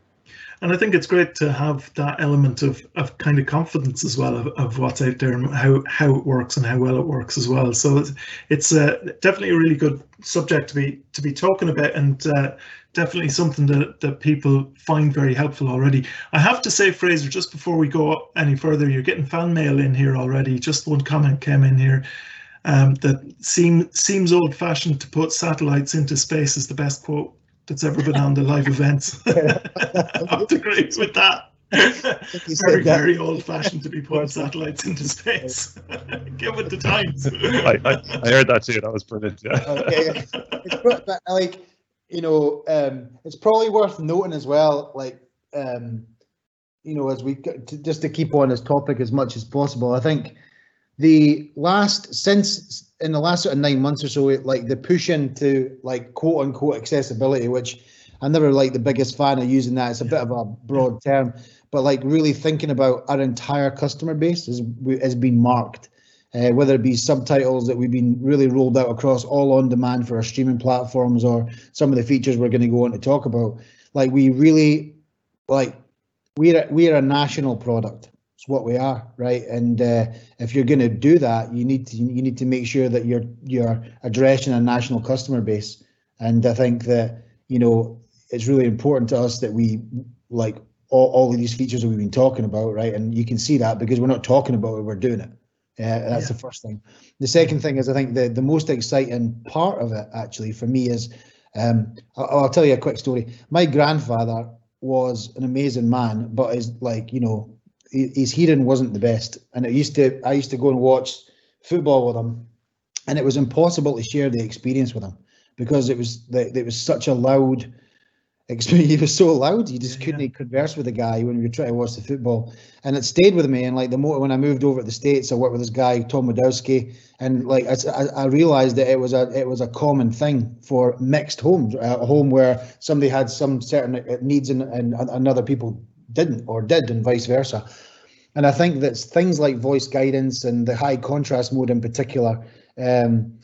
And I think it's great to have that element of, of kind of confidence as well of, of what's out there and how, how it works and how well it works as well. So it's, it's uh, definitely a really good subject to be to be talking about and uh, definitely something that, that people find very helpful already. I have to say, Fraser, just before we go any further, you're getting fan mail in here already. Just one comment came in here. Um, that seem, seems old fashioned to put satellites into space is the best quote that's ever been on the live events. [laughs] [laughs] I agree with that. very, that. very old fashioned to be putting satellites into space. [laughs] Get with the times. I, I, I, heard that too. That was brilliant. Yeah. Okay. But, like, you know, um, it's probably worth noting as well, like, um, you know, as we just to keep on this topic as much as possible, I think the last since in the last sort of nine months or so, like the push into like quote unquote accessibility, which I never like the biggest fan of using that. It's a bit of a broad term, but like really thinking about our entire customer base has has been marked. Uh, whether it be subtitles that we've been really rolled out across all on demand for our streaming platforms or some of the features we're going to go on to talk about. Like we really like we're we're a national product it's what we are, right? And uh, if you're going to do that, you need to you need to make sure that you're you're addressing a national customer base. And I think that you know it's really important to us that we like all, all of these features that we've been talking about, right? And you can see that because we're not talking about it, we're doing it. Uh, that's yeah. the first thing. The second thing is I think the the most exciting part of it actually for me is um, I'll, I'll tell you a quick story. My grandfather was an amazing man, but is like you know his hearing wasn't the best, and it used to I used to go and watch football with him, and it was impossible to share the experience with him because it was the, it was such a loud experience. [laughs] He was so loud, you just couldn't yeah. converse with the guy when we were trying to watch the football, and it stayed with me. And like the more when I moved over to the states, I worked with this guy Tom Wadowski, and like I, I realized that it was a it was a common thing for mixed homes, uh, a home where somebody had some certain uh, needs and, and, and other people didn't or did and vice versa. And I think that things like voice guidance and the high contrast mode in particular um,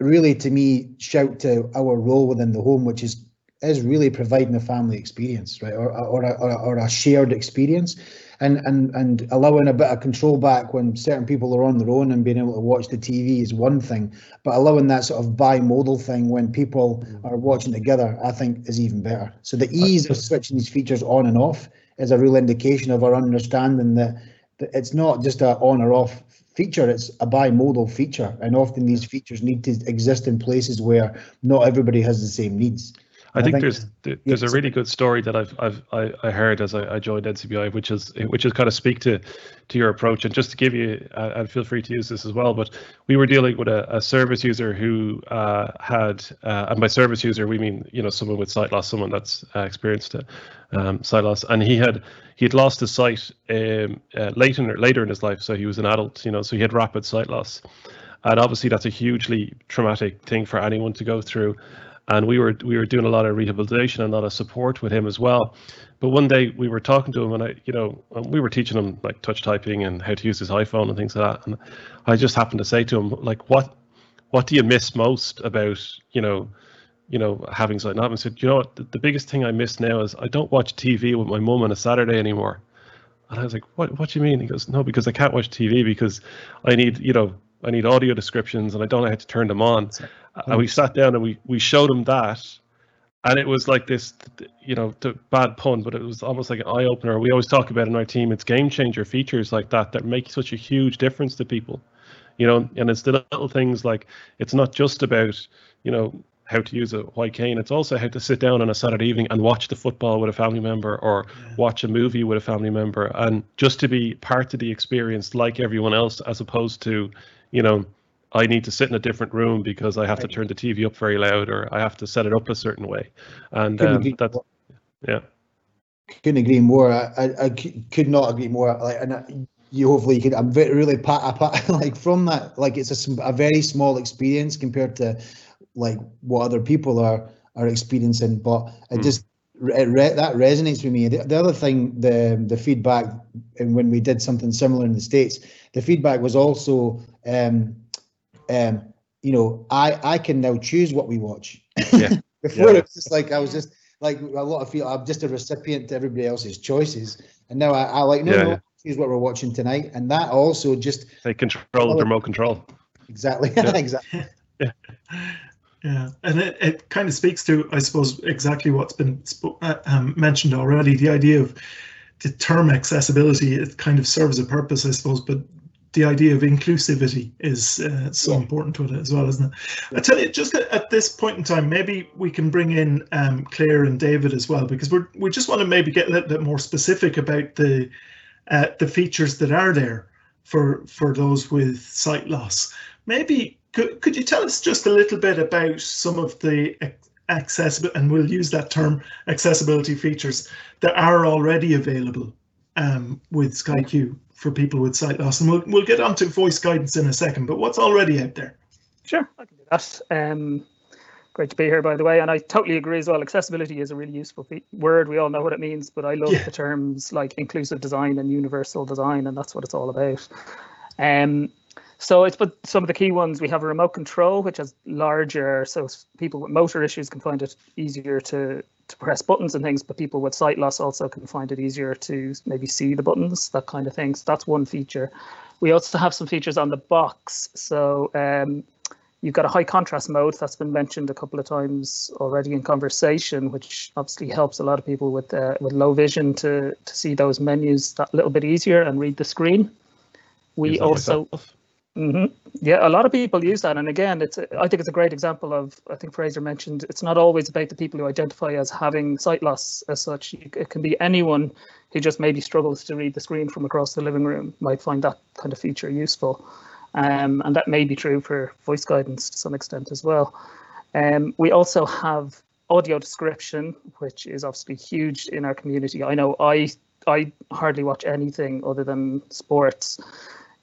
really to me shout to our role within the home, which is is really providing a family experience, right, or or, or, or a shared experience, and and and allowing a bit of control back when certain people are on their own and being able to watch the TV is one thing, but allowing that sort of bimodal thing when people are watching together, I think, is even better. So the ease of switching these features on and off is a real indication of our understanding that, that it's not just a on or off feature, it's a bimodal feature. And often these features need to exist in places where not everybody has the same needs. I I think think- there's there's a really good story that I've I've I, I heard as I, I joined NCBI, which is which is kind of speak to to your approach. And just to give you, uh, and feel free to use this as well. But we were dealing with a, a service user who uh, had, uh, and by service user we mean you know someone with sight loss, someone that's uh, experienced uh, um, sight loss, and he had he had lost his sight um, uh, later later in his life. So he was an adult, you know, so he had rapid sight loss, and obviously that's a hugely traumatic thing for anyone to go through and we were we were doing a lot of rehabilitation and a lot of support with him as well. But one day we were talking to him, and I, you know, we were teaching him like touch typing and how to use his iPhone and things like that. And I just happened to say to him, like, what what do you miss most about, you know, you know, having sight? And said, you know what, the, the biggest thing I miss now is I don't watch TV with my mum on a Saturday anymore. And I was like, what what do you mean? He goes, no, because I can't watch TV because I need, you know, I need audio descriptions and I don't know how to turn them on. And we sat down and we we showed him that, and it was like this, you know, the bad pun, but it was almost like an eye opener. We always talk about in our team, it's game changer features like that that make such a huge difference to people, you know. And it's the little things like it's not just about, you know, how to use a white cane. It's also how to sit down on a Saturday evening and watch the football with a family member or watch a movie with a family member, and just to be part of the experience like everyone else, as opposed to, you know, I need to sit in a different room because I have to turn the TV up very loud or I have to set it up a certain way. And um, that's yeah, couldn't agree more. I I could not agree more. Like, and I- you hopefully you could. I'm very really pat, I pat [laughs] like from that. Like it's a, a very small experience compared to like what other people are are experiencing. But it Mm. just re- that resonates with me. The, the other thing, the the feedback, and when we did something similar in the states, the feedback was also, um, um, you know, I I can now choose what we watch. Yeah. [laughs] Before Yeah. it was just like I was just like a lot of feel I'm just a recipient to everybody else's choices, and now I, I like no Yeah, no choose what we're watching tonight, and that also just they control the remote control. exactly [laughs] Yeah. exactly [laughs] Yeah, and it, it kind of speaks to, I suppose, exactly what's been uh, um, mentioned already. The idea of the term accessibility, it kind of serves a purpose, I suppose, but the idea of inclusivity is uh, so Yeah. important to it as well, isn't it? I tell you, just at, at this point in time, maybe we can bring in um, Claire and David as well, because we're we just want to maybe get a little bit more specific about the uh, the features that are there for for those with sight loss. Maybe could, could you tell us just a little bit about some of the accessible, and we'll use that term, accessibility features that are already available um, with SkyQ for people with sight loss, and we'll we'll get onto voice guidance in a second. But what's already out there? Sure, I can do that. Um, great to be here, by the way. And I totally agree as well. Accessibility is a really useful word. We all know what it means, but I love Yeah. the terms like inclusive design and universal design, and that's what it's all about. Um, so it's but some of the key ones. We have a remote control, which has larger, so people with motor issues can find it easier to to press buttons and things. But people with sight loss also can find it easier to maybe see the buttons, that kind of thing. So that's one feature. We also have some features on the box. So um, you've got a high contrast mode that's been mentioned a couple of times already in conversation, which obviously helps a lot of people with uh, with low vision to to see those menus that little bit easier and read the screen. We also myself. Hmm Yeah, a lot of people use that, and again, it's I think it's a great example of. I think Fraser mentioned it's not always about the people who identify as having sight loss as such. It can be anyone who just maybe struggles to read the screen from across the living room might find that kind of feature useful, um, and that may be true for voice guidance to some extent as well. Um, we also have audio description, which is obviously huge in our community. I know I I hardly watch anything other than sports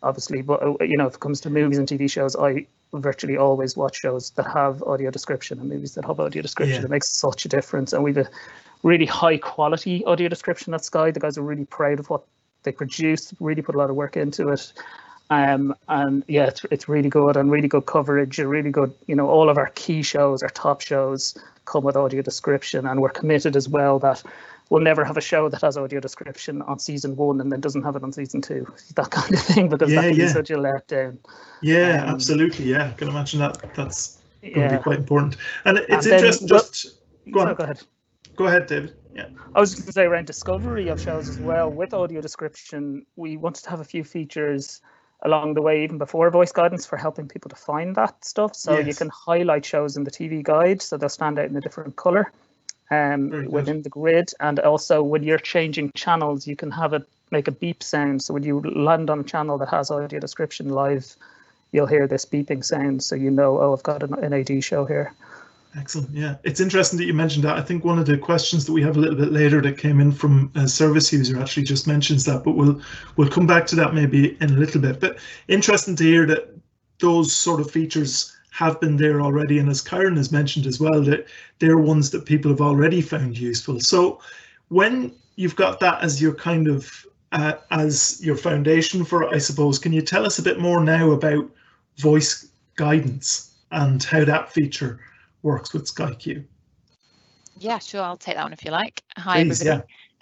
obviously, but uh, you know, if it comes to movies and TV shows, I virtually always watch shows that have audio description and movies that have audio description. Yeah. It makes such a difference, and we've a really high quality audio description at Sky. The guys are really proud of what they produce. Really put a lot of work into it. Um, and yeah, it's, it's really good and really good coverage. A really good, you know, all of our key shows, our top shows, come with audio description, and we're committed as well that we'll never have a show that has audio description on season one and then doesn't have it on season two. [laughs] That kind of thing because Yeah, that can yeah. be such a letdown. Yeah, Um, absolutely. Yeah, I can imagine that. That's going to be quite important. And it's And then- interesting. well- Just go on. So go ahead. go ahead, David. Yeah. I was going to say around discovery of shows as well with audio description. We wanted to have a few features along the way, even before voice guidance, for helping people to find that stuff. So you can highlight shows in the TV guide, so they'll stand out in a different color. Very um, good. within the grid. And also when you're changing channels, you can have it make a beep sound. So when you land on a channel that has audio description live, you'll hear this beeping sound. So you know, oh, I've got an, an AD show here. Excellent. Yeah, it's interesting that you mentioned that. I think one of the questions that we have a little bit later that came in from a service user actually just mentions that, but we'll we'll come back to that maybe in a little bit. But interesting to hear that those sort of features have been there already, and as Karen has mentioned as well, that they're ones that people have already found useful. So when you've got that as your kind of uh, as your foundation for it, I suppose, can you tell us a bit more now about voice guidance and how that feature works with SkyQ? Yeah, sure. I'll take that one if you like. Hi, Please, everybody. [laughs]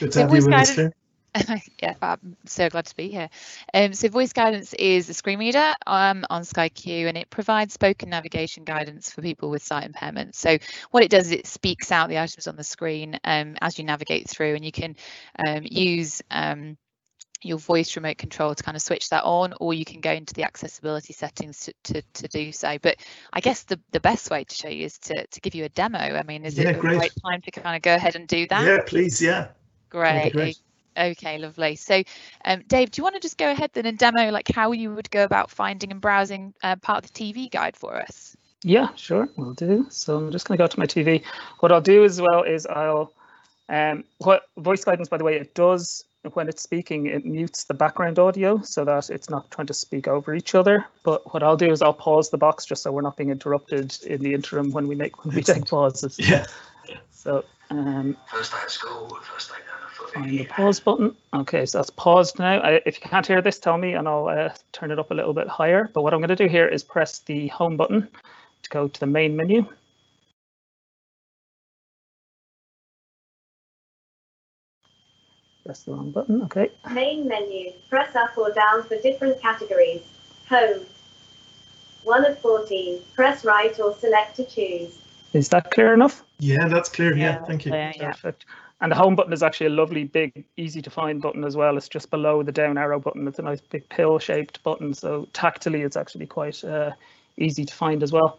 Good to So have you voice guidance- here. [laughs] yeah, I'm so glad to be here. Um, so voice guidance is a screen reader um, on SkyQ and it provides spoken navigation guidance for people with sight impairment. So what it does is it speaks out the items on the screen um, as you navigate through and you can um, use um, your voice remote control to kind of switch that on or you can go into the accessibility settings to, to, to do so. But I guess the, the best way to show you is to, to give you a demo. I mean, is Yeah, it a great. great time to kind of go ahead and do that? Yeah, please, yeah. Great. Great. Okay, lovely. So, um, Dave, do you want to just go ahead then and demo like how you would go about finding and browsing uh, part of the TV guide for us? Yeah, sure, we'll do. So I'm just going to go to my TV. What I'll do as well is I'll, um, what voice guidance, by the way, it does when it's speaking, it mutes the background audio so that it's not trying to speak over each other. But what I'll do is I'll pause the box just so we're not being interrupted in the interim when we make when we take pauses. Yeah, So um, First day at school, first day down the foot. Find the pause button. Okay, so that's paused now. I, if you can't hear this, tell me and I'll uh, turn it up a little bit higher. But what I'm going to do here is press the home button to go to the main menu. Press the wrong button. Okay. Main menu. Press up or down for different categories. Home. 1 of 14. Press right or select to choose. Is that clear enough? yeah, that's clear. Yeah, Yeah, thank you. Yeah, yeah. Perfect. And the home button is actually a lovely, big, easy to find button as well. It's just below the down arrow button. It's a nice big pill shaped button. So tactily, it's actually quite uh, easy to find as well.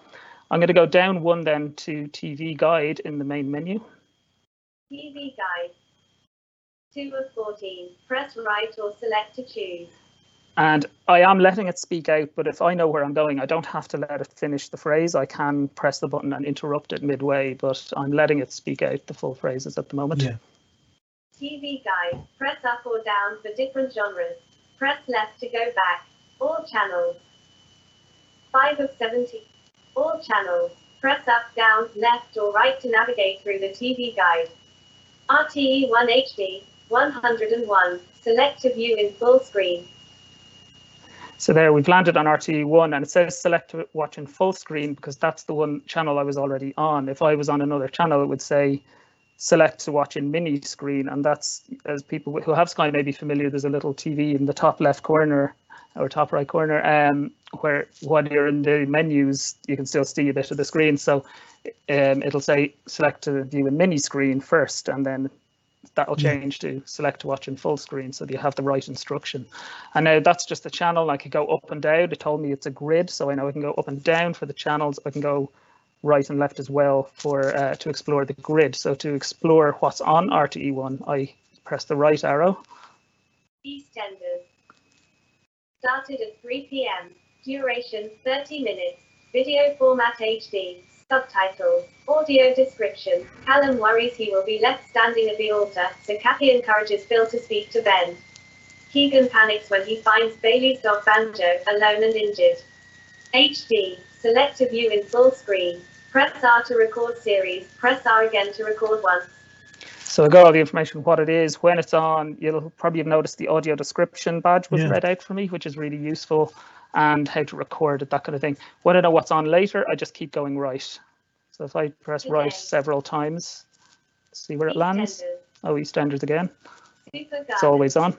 I'm going to go down one then to TV guide in the main menu. TV guide. 2 of 14. Press right or select to choose. And I am letting it speak out, but if I know where I'm going, I don't have to let it finish the phrase. I can press the button and interrupt it midway, but I'm letting it speak out the full phrases at the moment. Yeah. TV guide. Press up or down for different genres. Press left to go back. All channels. 5 of 70. All channels. Press up, down, left or right to navigate through the TV guide. RTE 1 HD. 101. Select to view in full screen. So there we've landed on RTE1 and it says select to watch in full screen because that's the one channel I was already on. If I was on another channel, it would say select to watch in mini screen. And that's, as people who have Sky may be familiar, there's a little TV in the top left corner or top right corner um, where when you're in the menus, you can still see a bit of the screen. So um, it'll say select to view in mini screen first and then that'll change to select to watch in full screen so that you have the right instruction. And now that's just the channel. I could go up and down. It told me it's a grid, so I know I can go up and down for the channels. I can go right and left as well for uh, to explore the grid. So to explore what's on RTE1, I press the right arrow. EastEnders. Started at 3 p.m. Duration 30 minutes. Video format HD. Subtitles. Audio description. Callum worries he will be left standing at the altar, so Kathy encourages Phil to speak to Ben. Keegan panics when he finds Bailey's dog Banjo alone and injured. HD. Select to view in full screen. Press R to record series. Press R again to record once. So I got all the information what it is, when it's on. You'll probably have noticed the audio description badge was Yeah. read out for me, which is really useful, and how to record it, that kind of thing. When I know what's on later, I just keep going right. So if I press right several times, see where it lands. Oh, EastEnders again. It's always on.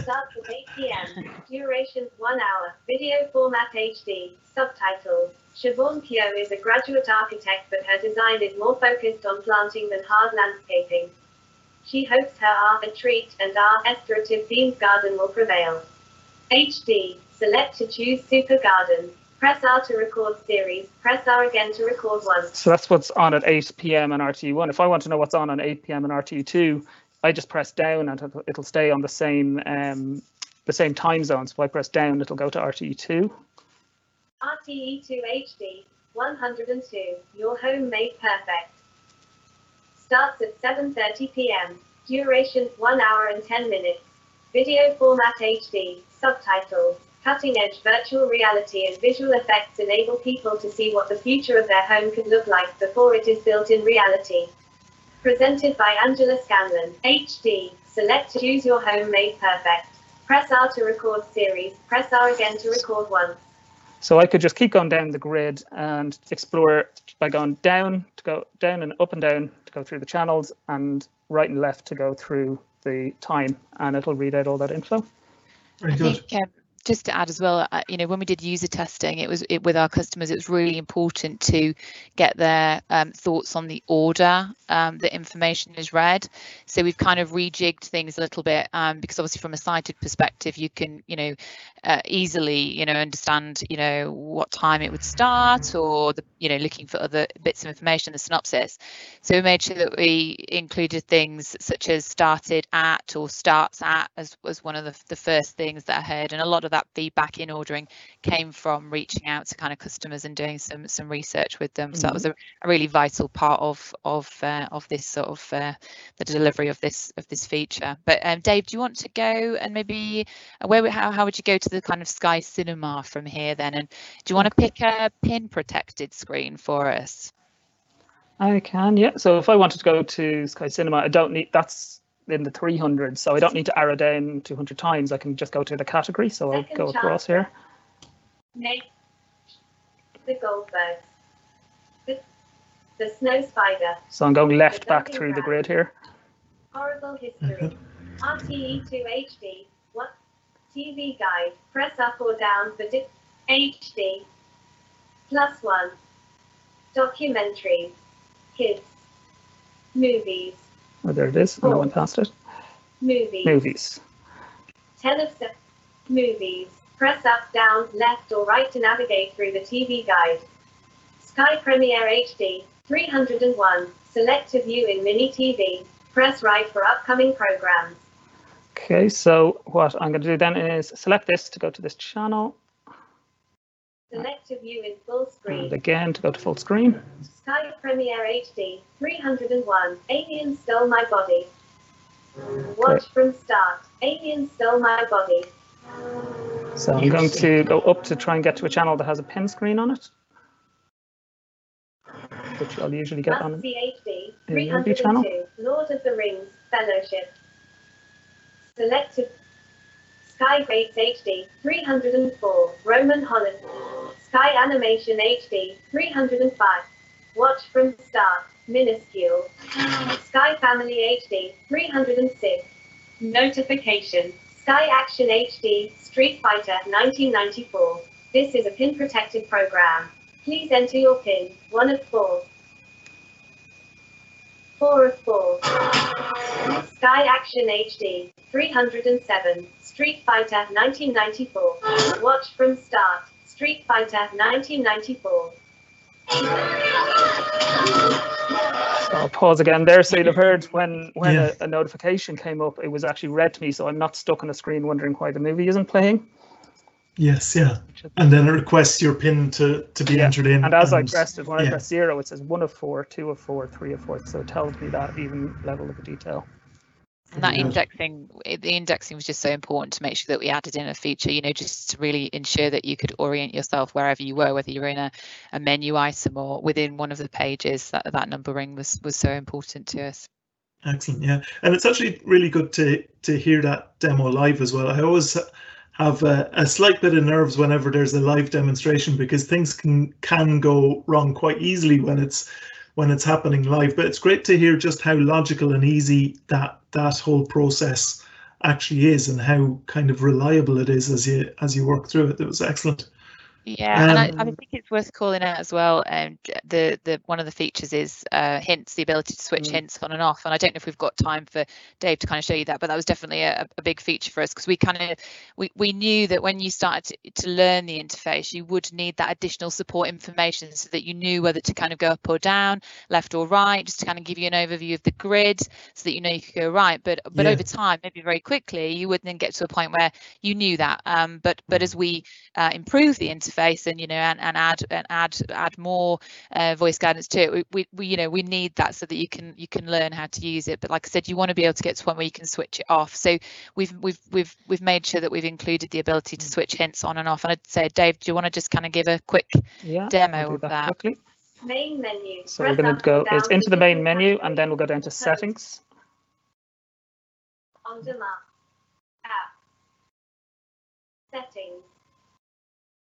Starts at 8 p.m. Duration 1 hour. Video format HD. Subtitles. Siobhan Pio is a graduate architect, but her design is more focused on planting than hard landscaping. She hopes her R, a treat, and R, restorative themed garden will prevail. HD. Select to choose Super Garden. Press R to record series. Press R again to record once. So that's what's on at 8 p.m. on RT1. If I want to know what's on on 8 p.m. on RT2, I just press down and it'll, it'll stay on the same um, the same time zone. So if I press down, it'll go to RTU2. RTE2 HD 102. Your home made perfect. Starts at 7:30 p.m. Duration 1 hour and 10 minutes. Video format HD. Subtitles. Cutting edge virtual reality and visual effects enable people to see what the future of their home could look like before it is built in reality. Presented by Angela Scanlon, HD. Select choose your home made perfect. Press R to record series. Press R again to record once. So I could just keep going down the grid and explore by going down to go down and up and down to go through the channels and right and left to go through the time and it'll read out all that info. Very I good. think um, just to add as well, uh, you know, when we did user testing, it was it, with our customers, it was really important to get their um, thoughts on the order um, that information is read. So we've kind of rejigged things a little bit um, because obviously from a sighted perspective, you can, you know, uh, easily, you know, understand, you know, what time it would start or the, you know, looking for other bits of information, the synopsis. So we made sure that we included things such as started at or starts at as was one of the, the first things that I heard. And a lot of that feedback in ordering came from reaching out to kind of customers and doing some some research with them. So that was a, a really vital part of of uh, of this sort of uh, the delivery of this of this feature. But um, Dave, do you want to go and maybe uh, where how how would you go to the kind of Sky Cinema from here then? And do you want to pick a pin protected screen for us? I can, yeah. So if I wanted to go to Sky Cinema, I don't need that's in the 300, so I don't need to arrow down 200 times. I can just go to the category. So I'll Second go across here. Make the Goldbergs. The, the Snow Spider. So I'm going left back through the grid here. Horrible History. Mhm. RTE2 HD. What? TV Guide. Press up or down for HD. Plus one. Documentaries. Kids. Movies. Oh, there it is. And I oh. went past it. Movies. Movies. 10 of se- movies. Press up, down, left, or right to navigate through the TV guide. Sky Premiere HD 301. Select to view in Mini TV. Press right for upcoming programs. Okay, so what I'm going to do then is select this to go to this channel, Select to view in full and screen. again to go to full screen. Sky Premiere HD 301. Alien stole my body. Watch from start. Alien stole my body. So I'm going to go up to try and get to a channel that has a pin screen on it, which I'll usually get Must on. see HD movie 302. channel. Lord of the Rings Fellowship. Selected Sky Greats HD 304. Roman Holiday. Sky Animation HD 305. Watch from start. Minuscule. Sky Family HD 306. Notification. Sky Action HD Street Fighter 1994. This is a pin protected program. Please enter your pin. One of four. Four of four. Sky Action HD 307. Street Fighter 1994. Watch from start. Street Fighter 1994. I'll pause again there. So you'll have heard when when Yeah. a, a notification came up, it was actually read to me, so I'm not stuck on a screen wondering why the movie isn't playing. Yes, yeah. And then it requests your pin to, to be Yeah, entered in. And as I pressed it, when I yeah. press zero, it says one of four, two of four, three of four. So it tells me that even level of detail. And that indexing, the indexing was just so important to make sure that we added in a feature, you know, just to really ensure that you could orient yourself wherever you were, whether you're in a, a menu item or within one of the pages. That that numbering was was so important to us. Excellent, yeah, and it's actually really good to to hear that demo live as well. I always have a, a slight bit of nerves whenever there's a live demonstration because things can can go wrong quite easily when it's when it's happening live. But it's great to hear just how logical and easy that that whole process actually is and how kind of reliable it is as you as you work through it. It was excellent. Yeah, and I, I Um, think it's worth calling out as well. Um, the the one of the features is uh, hints, the ability to switch Mm. hints on and off. And I don't know if we've got time for Dave to kind of show you that, but that was definitely a, a big feature for us because we kind of we, we knew that when you started to, to learn the interface, you would need that additional support information so that you knew whether to kind of go up or down, left or right, just to kind of give you an overview of the grid so that you know you could go right. But but Yeah. over time, maybe very quickly, you would then get to a point where you knew that. Um, but but as we uh, improve the interface and you know and, and add and add add more uh, voice guidance to it we, we, we you know we need that so that you can you can learn how to use it but like i said you want to be able to get to one where you can switch it off so we've we've we've we've made sure that we've included the ability to switch hints on and off and i'd say dave do you want to just kind of give a quick Yeah. Demo of that that quickly. Main menu. So we're going to go, it's into the main menu and then we'll go down to Host. settings. On demand. App. Settings.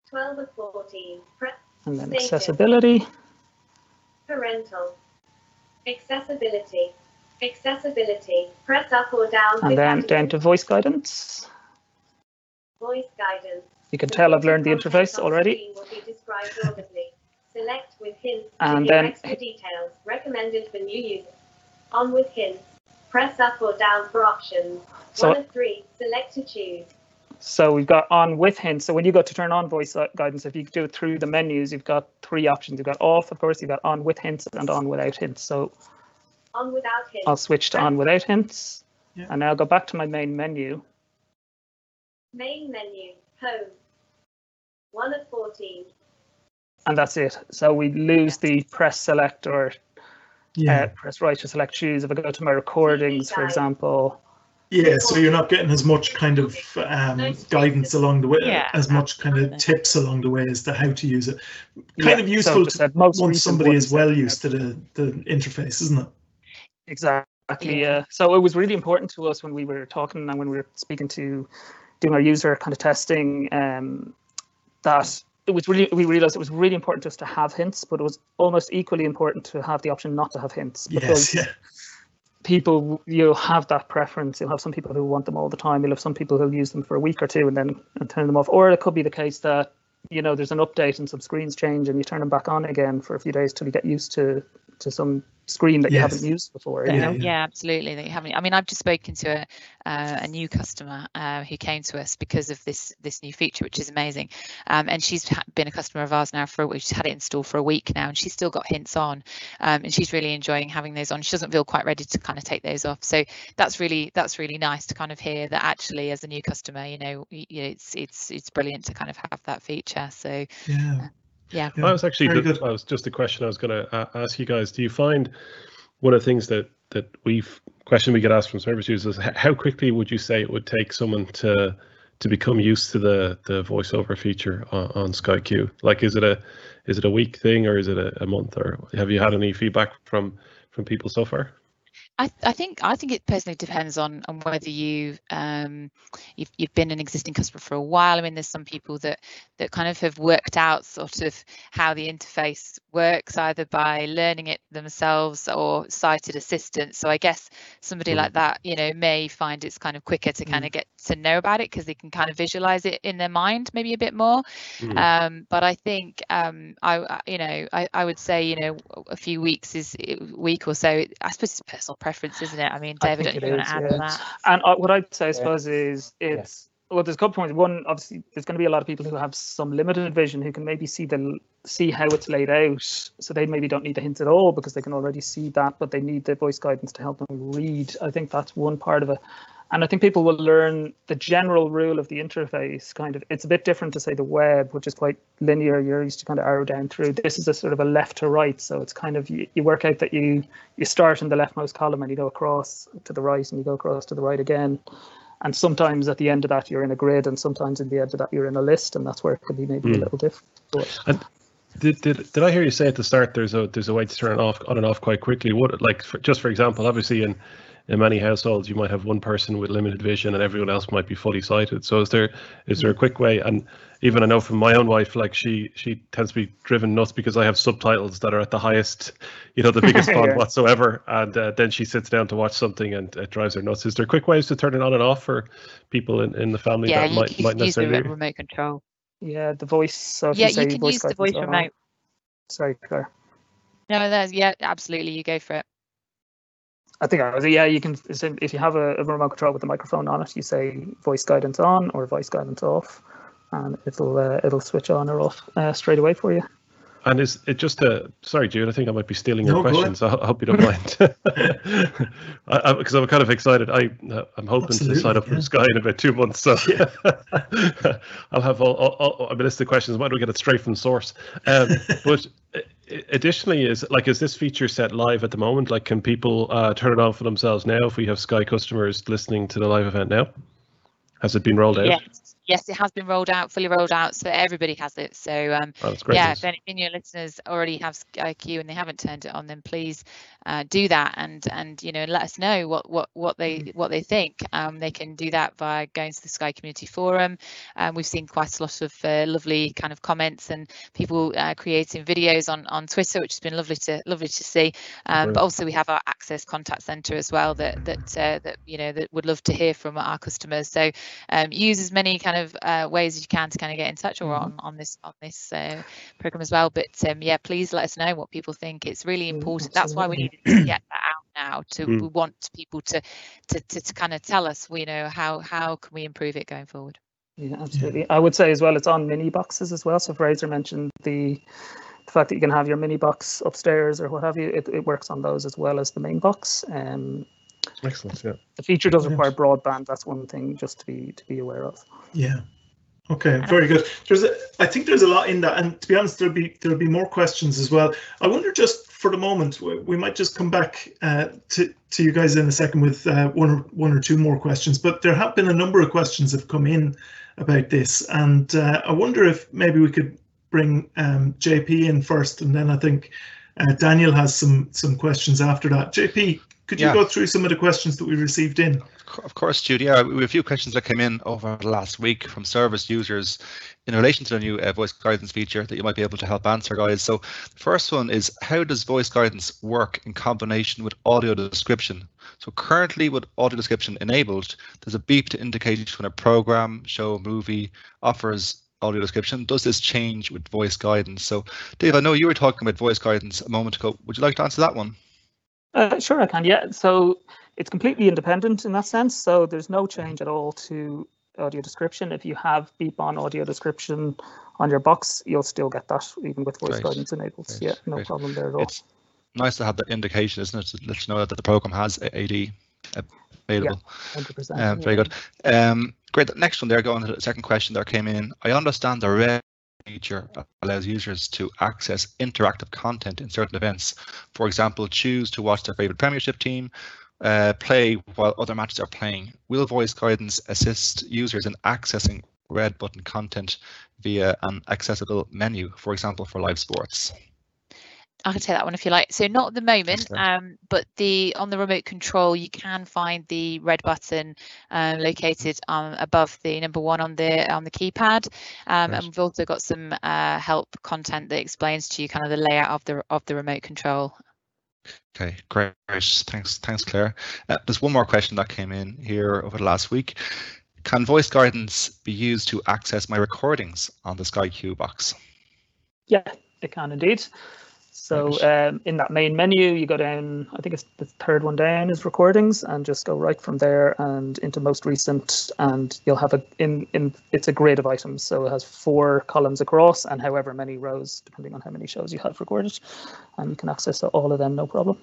12 of 14. Press And then accessibility. parental. Accessibility. Accessibility. Press up or down And then down to voice guidance. Voice guidance. You can tell I've learned the interface already. screen Will be described audibly. Select with hints And then- extra details recommended for new users. On with hints. Press up or down for options. So- One of three. Select to choose. So we've got on with hints. So when you go to turn on voice guidance, if you do it through the menus, you've got three options. You've got off, of course, you've got on with hints and on without hints. So On without hints. I'll switch to on without hints. Yeah. And now go back to my main menu. Main menu. Home. One of 14. And that's it. So we lose the press select or Yeah. uh, press right to select choose. If I go to my recordings, for example, Yeah, so you're not getting as much kind of um, guidance along the way, Yeah, as much kind of tips along the way as to how to use it. Yeah, Kind of useful just to, that most once somebody is well used to the, the interface, isn't it? Exactly. Yeah. Yeah. So it was really important to us when we were talking and when we were speaking to doing our user kind of testing um, that it was really we realized it was really important to us to have hints, but it was almost equally important to have the option not to have hints because Yes, yeah. People you'll have that preference. You'll have some people who want them all the time. You'll have some people who'll use them for a week or two and then and turn them off. Or it could be the case that you know there's an update and some screens change and you turn them back on again for a few days till you get used to to some screen that you haven't used before. that- You Yeah, know? yeah, yeah. absolutely. That you haven't. I mean, I've just spoken to a uh, a new customer uh, who came to us because of this this new feature, which is amazing. Um, and she's been a customer of ours now for a week. She's had it installed for a week now, and she's still got hints on, um, and she's really enjoying having those on. She doesn't feel quite ready to kind of take those off. So that's really that's really nice to kind of hear that actually, as a new customer, you know, you know, it's it's it's brilliant to kind of have that feature. So Yeah. Yeah. yeah. I was actually the, good. I was just a question I was going to uh, ask you guys. Do you find one of the things that that we've question we get asked from service users h- how quickly would you say it would take someone to to become used to the the voiceover feature on, on SkyQ? Like, is it a is it a week thing or is it a, a month? Or have you had any feedback from from people so far? I, I think I think it personally depends on on whether you um you've you've been an existing customer for a while. I mean, there's some people that that kind of have worked out sort of how the interface works, either by learning it themselves or sighted assistance. So I guess somebody Mm. like that, you know, may find it's kind of quicker to kind of get to know about it because they can kind of visualize it in their mind maybe a bit more. Mm. Um, but I think um, I, I- you know, I, I would say, you know, a few weeks is a week or so. I suppose it's personal preference, isn't it? I mean, David, I don't know if you want is, to add on yeah. that. And uh, what I'd say, I Yeah. suppose, is it's well, there's a couple points. One, obviously, there's going to be a lot of people who have some limited vision who can maybe see the see how it's laid out, so they maybe don't need the hints at all because they can already see that, but they need the voice guidance to help them read. I think that's one part of it. And I think people will learn the general rule of the interface. Kind of, it's a bit different to say the web, which is quite linear. You're used to kind of arrow down through. This is a sort of a left to right, so it's kind of you, you work out that you you start in the leftmost column and you go across to the right and you go across to the right again. And sometimes at the end of that you're in a grid, and sometimes in the end of that you're in a list, and that's where it could be maybe a Hmm. little different. But Did, did did I hear you say at the start there's a there's a way to turn it off on and off quite quickly? What like for, just for example, obviously in in many households you might have one person with limited vision and everyone else might be fully sighted. So is there is there a quick way? And even I know from my own wife, like she she tends to be driven nuts because I have subtitles that are at the highest, you know, the biggest [laughs] font Yeah. whatsoever, and uh, then she sits down to watch something and it drives her nuts. Is there quick ways to turn it on and off for people in, in the family Yeah, that you, might you might can use the necessarily? re- remote control. Yeah, the voice. So Yeah, you, say you can voice use the guidance voice on- remote. Sorry, Claire. No, that's yeah, absolutely. You go for it. I think I was. Yeah, you can. If you have a, a remote control with the microphone on it, you say voice guidance on or voice guidance off, and it'll uh, it'll switch on or off uh, straight away for you. And is it just a sorry, Jude? I think I might be stealing your No, question, so I hope you don't mind. [laughs] Because I'm kind of excited. I I'm hoping to sign up Absolutely, yeah. for Sky in about two months, so Yeah. [laughs] I'll have all, all, all a list of questions. Might as we get it straight from source. Um, but uh, additionally, is like is this feature set live at the moment? Like, can people uh, turn it on for themselves now if we have Sky customers listening to the live event now? Has it been rolled out? Yes, yes, it has been rolled out, fully rolled out, so everybody has it. So um, Oh, that's great. yeah, if any of your listeners already have Sky Q and they haven't turned it on, then please uh, do that and and you know let us know what what what they Mm. what they think. Um, they can do that by going to the Sky Community Forum. Um, we've seen quite a lot of uh, lovely kind of comments and people uh, creating videos on on Twitter, which has been lovely to lovely to see. Um, but also we have our Access Contact Centre as well that that uh, that you know that would love to hear from our customers. So um, use as many kind of uh, ways as you can to kind of get in touch or on on this on this uh, program as well. But um, yeah, please let us know what people think. It's really important. That's why we absolutely. Needed to [clears throat] get that out now. To Mm. we want people to to, to to kind of tell us, you know, how how can we improve it going forward. Yeah, absolutely. I would say as well, it's on mini boxes as well. So Fraser mentioned the the fact that you can have your mini box upstairs or what have you. It, it works on those as well as the main box. Um, Excellent. Yeah. the feature does require broadband. That's one thing just to be to be aware of. Yeah. Okay, very good. There's a, I think there's a lot in that, and to be honest, there'll be there'll be more questions as well. I wonder just for the moment, we, might just come back uh, to to you guys in a second with uh, one or one or two more questions. But there have been a number of questions that have come in about this, and uh, I wonder if maybe we could bring um, JP in first, and then I think uh, Daniel has some some questions after that. JP, could you Yeah. go through some of the questions that we received in? Of course, Judy. Yeah, we have a few questions that came in over the last week from service users in relation to the new uh, voice guidance feature that you might be able to help answer, guys. So the first one is how does voice guidance work in combination with audio description? So currently with audio description enabled, there's a beep to indicate when a program, show, movie offers audio description. Does this change with voice guidance? So Dave, I know you were talking about voice guidance a moment ago. Would you like to answer that one? Uh, sure, I can. Yeah. So it's completely independent in that sense. So there's no change at all to audio description. If you have beep on audio description on your box, you'll still get that even with voice Great, guidance enabled. great, yeah, no great. problem there at all. It's nice to have that indication, isn't it, to let you know that the program has AD available. Yeah, 100%. Um, yeah. very good. Um, great. The next one there, going to the second question that came in. I understand the red feature allows users to access interactive content in certain events. For example, choose to watch their favorite Premiership team, uh, play while other matches are playing. Will voice guidance assist users in accessing red button content via an accessible menu, for example, for live sports? I can take that one if you like. So not at the moment, um, but the on the remote control you can find the red button um, located um, above the number one on the on the keypad, um, Right. and we've also got some uh, help content that explains to you kind of the layout of the of the remote control. Okay, great. Thanks, thanks, Claire. Uh, there's one more question that came in here over the last week. Can voice guidance be used to access my recordings on the Sky Q box? Yeah, it can indeed. So um, in that main menu, you go down, I think it's the third one down is recordings and just go right from there and into most recent and you'll have a, in, in it's a grid of items. So it has four columns across and however many rows, depending on how many shows you have recorded. And you can access all of them, no problem.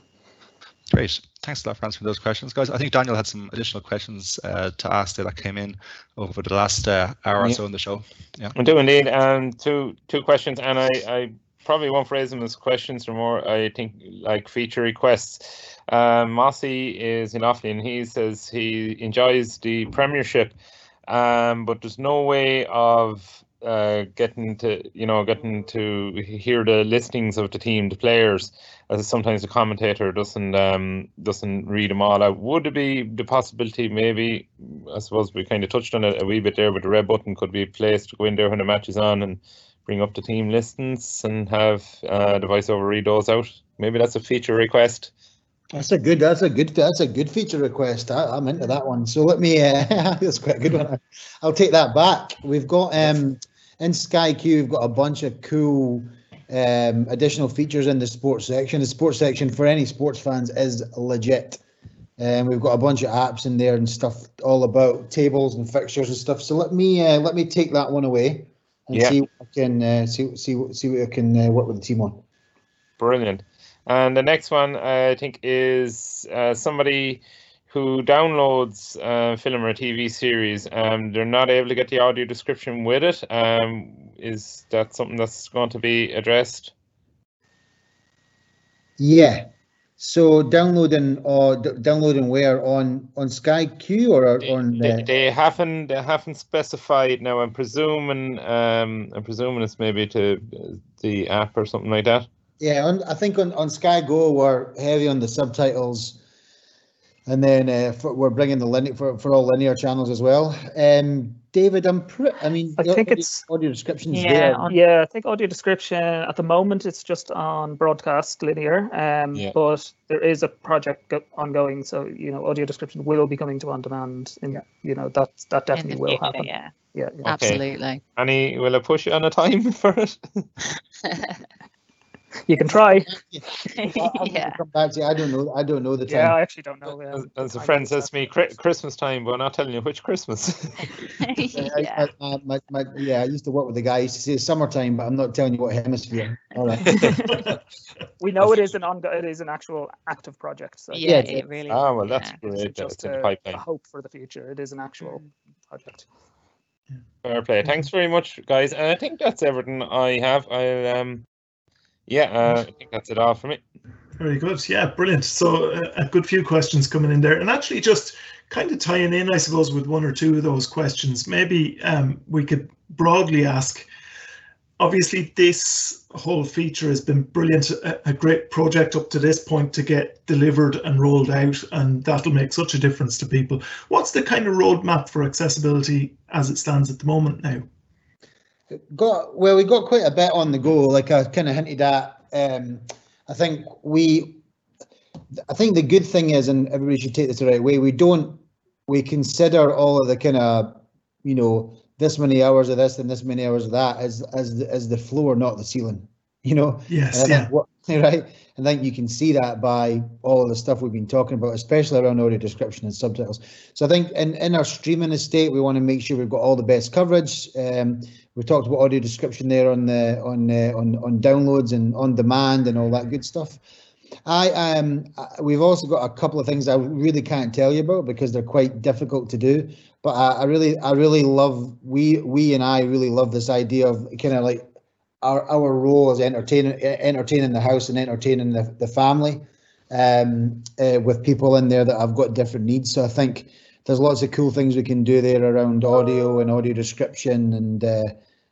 Great. Thanks a lot for answering those questions, guys. I think Daniel had some additional questions uh, to ask that came in over the last uh, hour or so in the show. Yeah. I do indeed. Um, two two questions, and I, I probably won't phrase them as questions. They're more, I think, like feature requests. Um, Mossy is in Offaly, and he says he enjoys the Premiership, um, but there's no way of uh, getting to, you know, getting to hear the listings of the team, the players, as sometimes the commentator doesn't um, doesn't read them all out. Would it be the possibility, maybe, I suppose we kind of touched on it a wee bit there, but the red button could be placed to go in there when the match is on and bring up the team listings and have uh, the voiceover read those out. Maybe that's a feature request. That's a good. That's a good. That's a good feature request. I, I'm into that one. So let me. Uh, [laughs] that's quite a good one. I'll take that back. We've got. Um, in Sky Q, we've got a bunch of cool um, additional features in the sports section. The sports section for any sports fans is legit. And we've got a bunch of apps in there and stuff all about tables and fixtures and stuff. So let me uh, let me take that one away and Yeah. see what I can uh, see see what- see what I can uh, work with the team on. Brilliant. And the next one, I think, is uh, somebody who downloads uh, film or a TV series. Um, they're not able to get the audio description with it. Um, is that something that's going to be addressed? Yeah. So downloading or d- downloading where on on Sky Q or on They, uh, they haven't they haven't specified now. I'm presuming um, I'm presuming it's maybe to uh, the app or something like that. Yeah, on, I think on, on Sky Go we're heavy on the subtitles, and then uh, for, we're bringing the linear for, for all linear channels as well. Um, David, I'm pre- I mean, I the think audio- it's- audio descriptions Yeah, there. on- Yeah, I think audio description at the moment it's just on broadcast linear, um, Yeah. but there is a project go- ongoing, so you know audio description will be coming to on demand, and you know that that definitely the will future, happen. yeah, Yeah, yeah. absolutely. Any will I push you on a time [laughs] for it? [laughs] [laughs] you can try. [laughs] I- I'm yeah. come back to you. I don't know. I don't know the time. Yeah. I actually don't know. As, um, as a I friend says to me, Christmas time, but I'm not telling you which Christmas. [laughs] Yeah. I- I- my, my, yeah, I used to work with a guy. He used to say summertime, but I'm not telling you what hemisphere. All right. we know it is an ongo- it is an actual active project. So Yeah, Yeah, it really. ah, well, that's yeah. it's great. just That's in the a, a hope for the future. It is an actual project. Fair play. Thanks very much, guys. And I think that's everything I have. I'll um, yeah, uh, I think that's it all for me. Very good. Yeah, brilliant. So uh, a good few questions coming in there, and actually just kind of tying in, I suppose, with one or two of those questions. Maybe um, we could broadly ask. Obviously, this whole feature has been brilliant, a, a great project up to this point to get delivered and rolled out, and that'll make such a difference to people. What's the kind of roadmap for accessibility as it stands at the moment now? Got well we got quite a bit on the go like i kind of hinted at um i think we i think the good thing is and everybody should take this the right way we don't we consider all of the kind of you know this many hours of this and this many hours of that as as as the floor not the ceiling you know Yes, and yeah. what, [laughs] right? I think you can see that by all the stuff we've been talking about, especially around audio description and subtitles. So I think in, in our streaming estate, we want to make sure we've got all the best coverage. Um, we talked about audio description there on the on uh, on on downloads and on demand and all that good stuff. I um we've also got a couple of things I really can't tell you about because they're quite difficult to do. But I, I really I really love we we and I really love this idea of kind of like our our role as entertaining entertaining the house and entertaining the, the family um uh, with people in there that have got different needs. So i think there's lots of cool things we can do there around audio and audio description and uh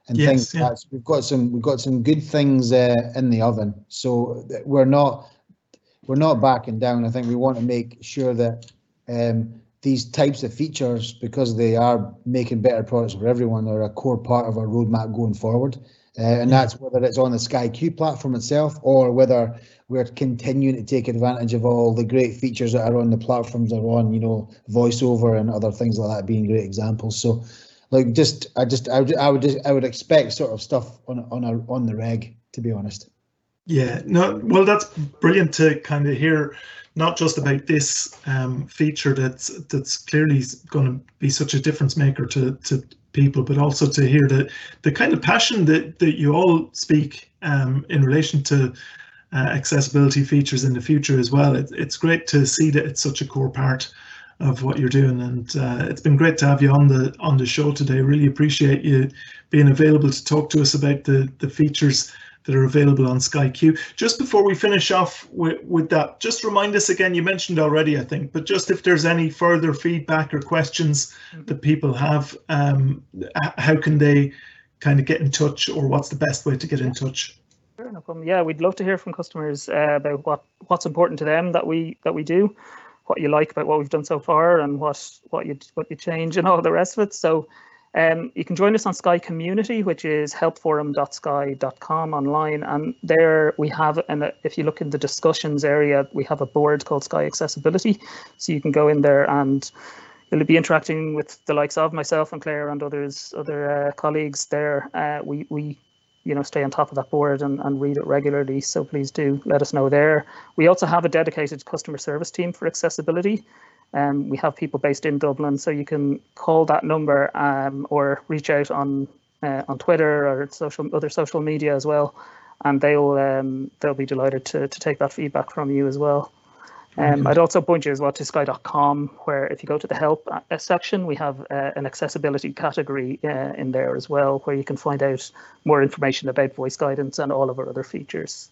and Yes, things yeah. that's we've got some we've got some good things uh, in the oven. So we're not we're not backing down. I think we want to make sure that um these types of features because they are making better products for everyone are a core part of our roadmap going forward uh, and that's whether it's on the Sky Q platform itself or whether we're continuing to take advantage of all the great features that are on the platforms that are on, you know, voiceover and other things like that being great examples. So, like, just I just I would I would just, I would expect sort of stuff on on a, on the reg, to be honest. Yeah, no, well, that's brilliant to kind of hear, not just about this um, feature that's that's clearly going to be such a difference maker to to people, but also to hear the the kind of passion that that you all speak um, in relation to uh, accessibility features in the future as well. It, it's great to see that it's such a core part of what you're doing, and uh, it's been great to have you on the on the show today. Really appreciate you being available to talk to us about the the features that are available on Sky Q. Just before we finish off with, with that, just remind us again, you mentioned already, I think, but just if there's any further feedback or questions that people have, um, how can they kind of get in touch or what's the best way to get in touch? Sure, no problem. Yeah, we'd love to hear from customers uh, about what what's important to them that we that we do, what you like about what we've done so far, and what what you what you change and all the rest of it. So, um, you can join us on Sky Community, which is helpforum.sky.com online, and there we have. And if you look in the discussions area, we have a board called Sky Accessibility, so you can go in there and you'll be interacting with the likes of myself and Claire and others, other uh, colleagues there. Uh, we, we, you know, stay on top of that board and, and read it regularly. So please do let us know there. We also have a dedicated customer service team for accessibility. Um, we have people based in Dublin, so you can call that number um, or reach out on uh, on Twitter or social other social media as well, and they'll um, they'll be delighted to to take that feedback from you as well. Um, I'd also point you as well to sky.com, where if you go to the help uh, section, we have uh, an accessibility category uh, in there as well, where you can find out more information about voice guidance and all of our other features.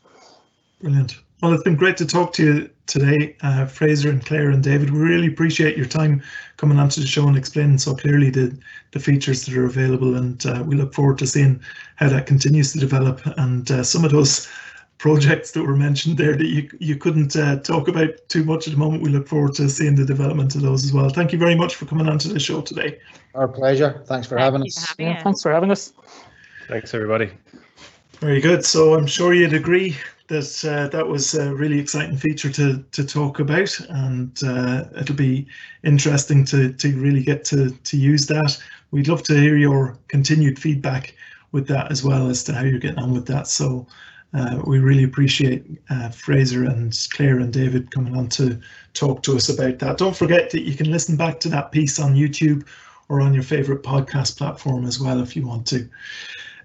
Brilliant. Well, it's been great to talk to you today, uh, Fraser and Claire and David. We really appreciate your time coming onto the show and explaining so clearly the, the features that are available. And uh, we look forward to seeing how that continues to develop. And uh, some of those [laughs] projects that were mentioned there that you, you couldn't uh, talk about too much at the moment, we look forward to seeing the development of those as well. Thank you very much for coming onto the show today. Our pleasure. Thanks for Thank having us. for having Yeah, us. thanks for having us. Thanks, everybody. Very good. So I'm sure you'd agree that uh, that was a really exciting feature to to talk about, and uh, it'll be interesting to to really get to to use that. We'd love to hear your continued feedback with that as well as to how you're getting on with that. So uh, we really appreciate uh, Fraser and Claire and David coming on to talk to us about that. Don't forget that you can listen back to that piece on YouTube or on your favorite podcast platform as well if you want to.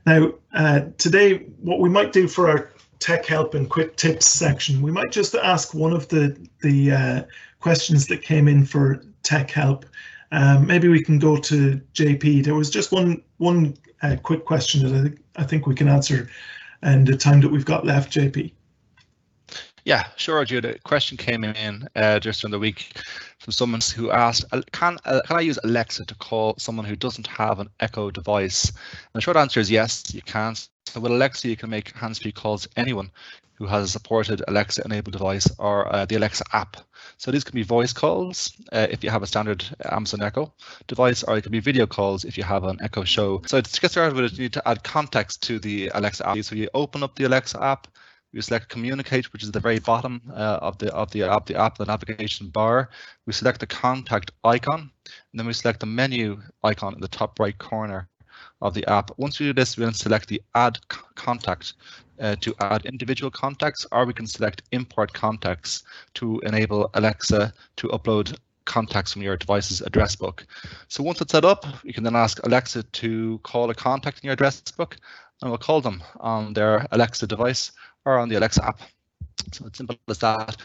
Now, uh, today, what we might do for our tech help and quick tips section, we might just ask one of the the uh, questions that came in for tech help. Um, maybe we can go to JP. There was just one one uh, quick question that I think I think we can answer and the time that we've got left, JP. Yeah, sure, Jude. A question came in uh, just during the week from someone who asked, uh, "Can uh, can I use Alexa to call someone who doesn't have an Echo device?" And the short answer is yes, you can. So with Alexa, you can make hands-free calls to anyone who has a supported Alexa-enabled device or uh, the Alexa app. So these can be voice calls uh, if you have a standard Amazon Echo device, or it can be video calls if you have an Echo Show. So to get started with it, you need to add context to the Alexa app. So you open up the Alexa app, we select communicate, which is the very bottom uh, of the of the app, the app, the navigation bar. We select the contact icon, and then we select the menu icon in the top right corner of the app. Once we do this, we then select the add contact uh, to add individual contacts, or we can select import contacts to enable Alexa to upload contacts from your device's address book. So once it's set up, you can then ask Alexa to call a contact in your address book, and we'll call them on their Alexa device or on the Alexa app. So it's simple as that.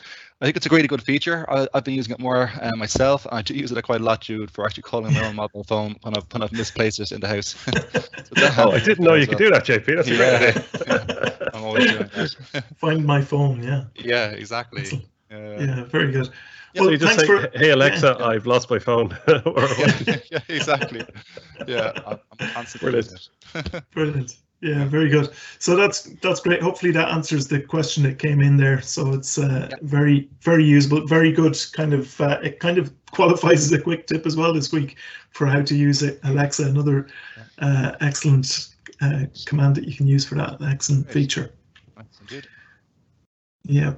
I think it's a really good feature. I, I've been using it more uh, myself. I do use it quite a lot, Jude, for actually calling my own mobile phone when I've, when I've misplaced it in the house. [laughs] So [laughs] that- Oh, I didn't know you could do that, JP. That's a Yeah, great [laughs] idea. yeah. I'm always doing that. Find my phone. Yeah. yeah, exactly. Excellent. Uh, Yeah. Very good. so you just say, for- "Hey Alexa, I've lost my phone." Yeah, yeah, exactly. Yeah, I'm, I'm constantly Brilliant. Brilliant. Yeah, very good. So that's that's great. Hopefully that answers the question that came in there. So it's uh, Yeah. very very usable, very good. Kind of uh, it kind of [laughs] qualifies as a quick tip as well this week for how to use it. Alexa, another uh, excellent uh, command that you can use for that. Excellent feature. That's indeed. Yeah,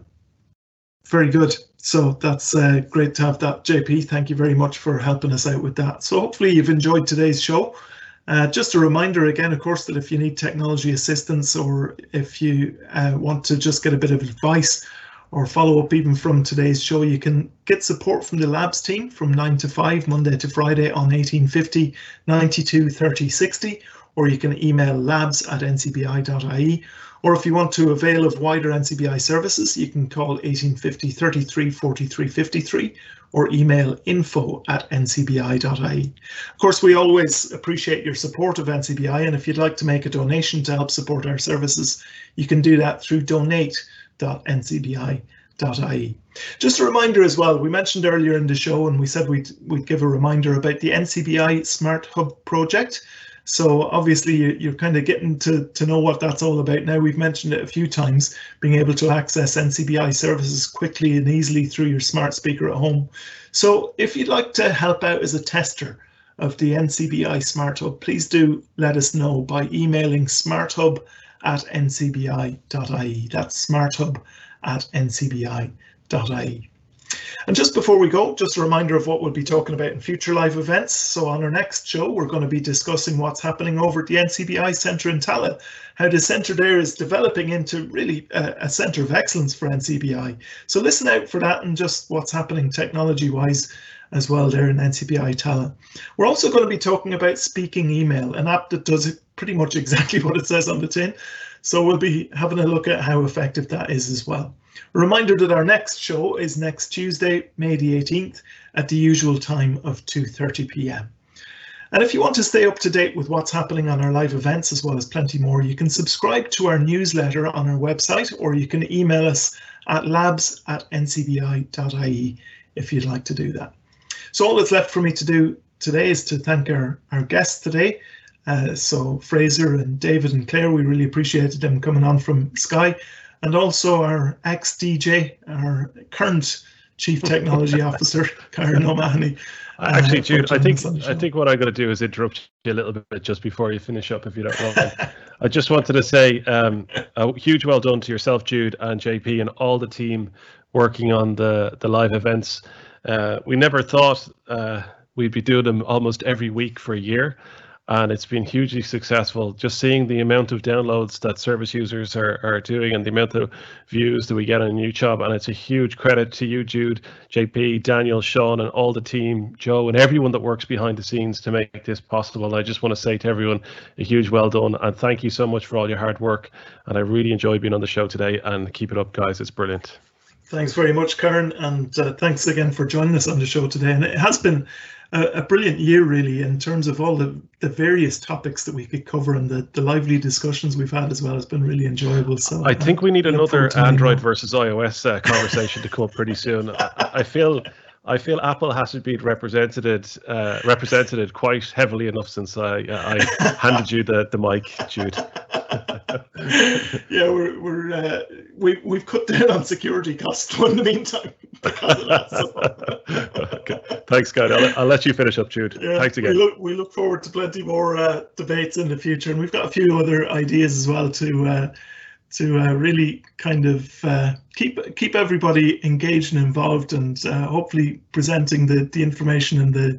very good. So that's uh, great to have that, JP. Thank you very much for helping us out with that. So hopefully you've enjoyed today's show. Uh, just a reminder again, of course, that if you need technology assistance or if you uh, want to just get a bit of advice or follow up even from today's show, you can get support from the labs team from 9 to 5, Monday to Friday on 1850 92 30 60, or you can email labs at ncbi.ie. Or if you want to avail of wider NCBI services, you can call 1850 33 43 53 or email info at ncbi.ie. Of course, we always appreciate your support of NCBI, and if you'd like to make a donation to help support our services, you can do that through donate.ncbi.ie. Just a reminder as well, we mentioned earlier in the show, and we said we'd, we'd give a reminder about the NCBI Smart Hub project. So obviously you- you're kind of getting to, to know what that's all about now. We've mentioned it a few times, being able to access NCBI services quickly and easily through your smart speaker at home. So if you'd like to help out as a tester of the NCBI Smart Hub, please do let us know by emailing smarthub at ncbi.ie. That's smarthub at ncbi.ie. And just before we go, just a reminder of what we'll be talking about in future live events. So on our next show, we're going to be discussing what's happening over at the NCBI Centre in Tallaght, how the centre there is developing into really a, a centre of excellence for NCBI. So listen out for that and just what's happening technology-wise as well there in NCBI Tallaght. We're also going to be talking about Speaking Email, an app that does pretty much [laughs] exactly what it says on the tin. So we'll be having a look at how effective that is as well. A reminder that our next show is next Tuesday, May the 18th at the usual time of 2.30 p.m. And if you want to stay up to date with what's happening on our live events as well as plenty more, you can subscribe to our newsletter on our website or you can email us at labs at ncbi.ie if you'd like to do that. So all that's left for me to do today is to thank our, our guests today. Uh, so Fraser and David and Claire, we really appreciated them coming on from Sky and also our ex-DJ, our current Chief Technology [laughs] Officer, Kieran O'Mahony. Uh, Actually, Jude, I think I think what I'm going to do is interrupt you a little bit just before you finish up, if you don't mind. I just wanted to say um, a huge well done to yourself, Jude, and JP, and all the team working on the the live events. Uh, we never thought uh, we'd be doing them almost every week for a year, and it's been hugely successful. Just seeing the amount of downloads that service users are, are doing and the amount of views that we get on YouTube, and it's a huge credit to you, Jude, JP, Daniel, Sean, and all the team, Joe, and everyone that works behind the scenes to make this possible. And I just want to say to everyone, a huge well done, and thank you so much for all your hard work. And I really enjoyed being on the show today, and keep it up, guys. It's brilliant. Thanks very much, Kieran, and uh, thanks again for joining us on the show today. And it has been a, a, brilliant year, really, in terms of all the, the various topics that we could cover and the, the lively discussions we've had as well. It's been really enjoyable. So I think we need another Android versus iOS uh, conversation to come up pretty soon. I, I feel. I feel Apple hasn't been represented uh, represented quite heavily enough since I I handed you the, the mic, Jude. [laughs] yeah, we're we're uh, we we've cut down on security costs [laughs] in the meantime. That, so. okay. Thanks, guys. I'll, I'll, let you finish up, Jude. Yeah, Thanks again. We look we look forward to plenty more uh, debates in the future, and we've got a few other ideas as well to uh, to uh, really kind of uh, keep keep everybody engaged and involved, and uh, hopefully presenting the the information and the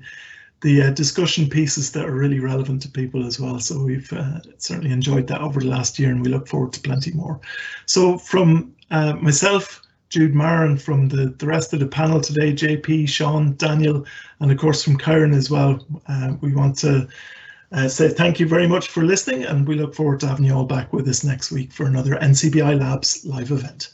the uh, discussion pieces that are really relevant to people as well. So we've uh, certainly enjoyed that over the last year, and we look forward to plenty more. So from uh, myself, Jude Marin, from the the rest of the panel today, JP, Sean, Daniel, and of course from Kieran as well, we want to. Uh, say thank you very much for listening and we look forward to having you all back with us next week for another NCBI Labs live event.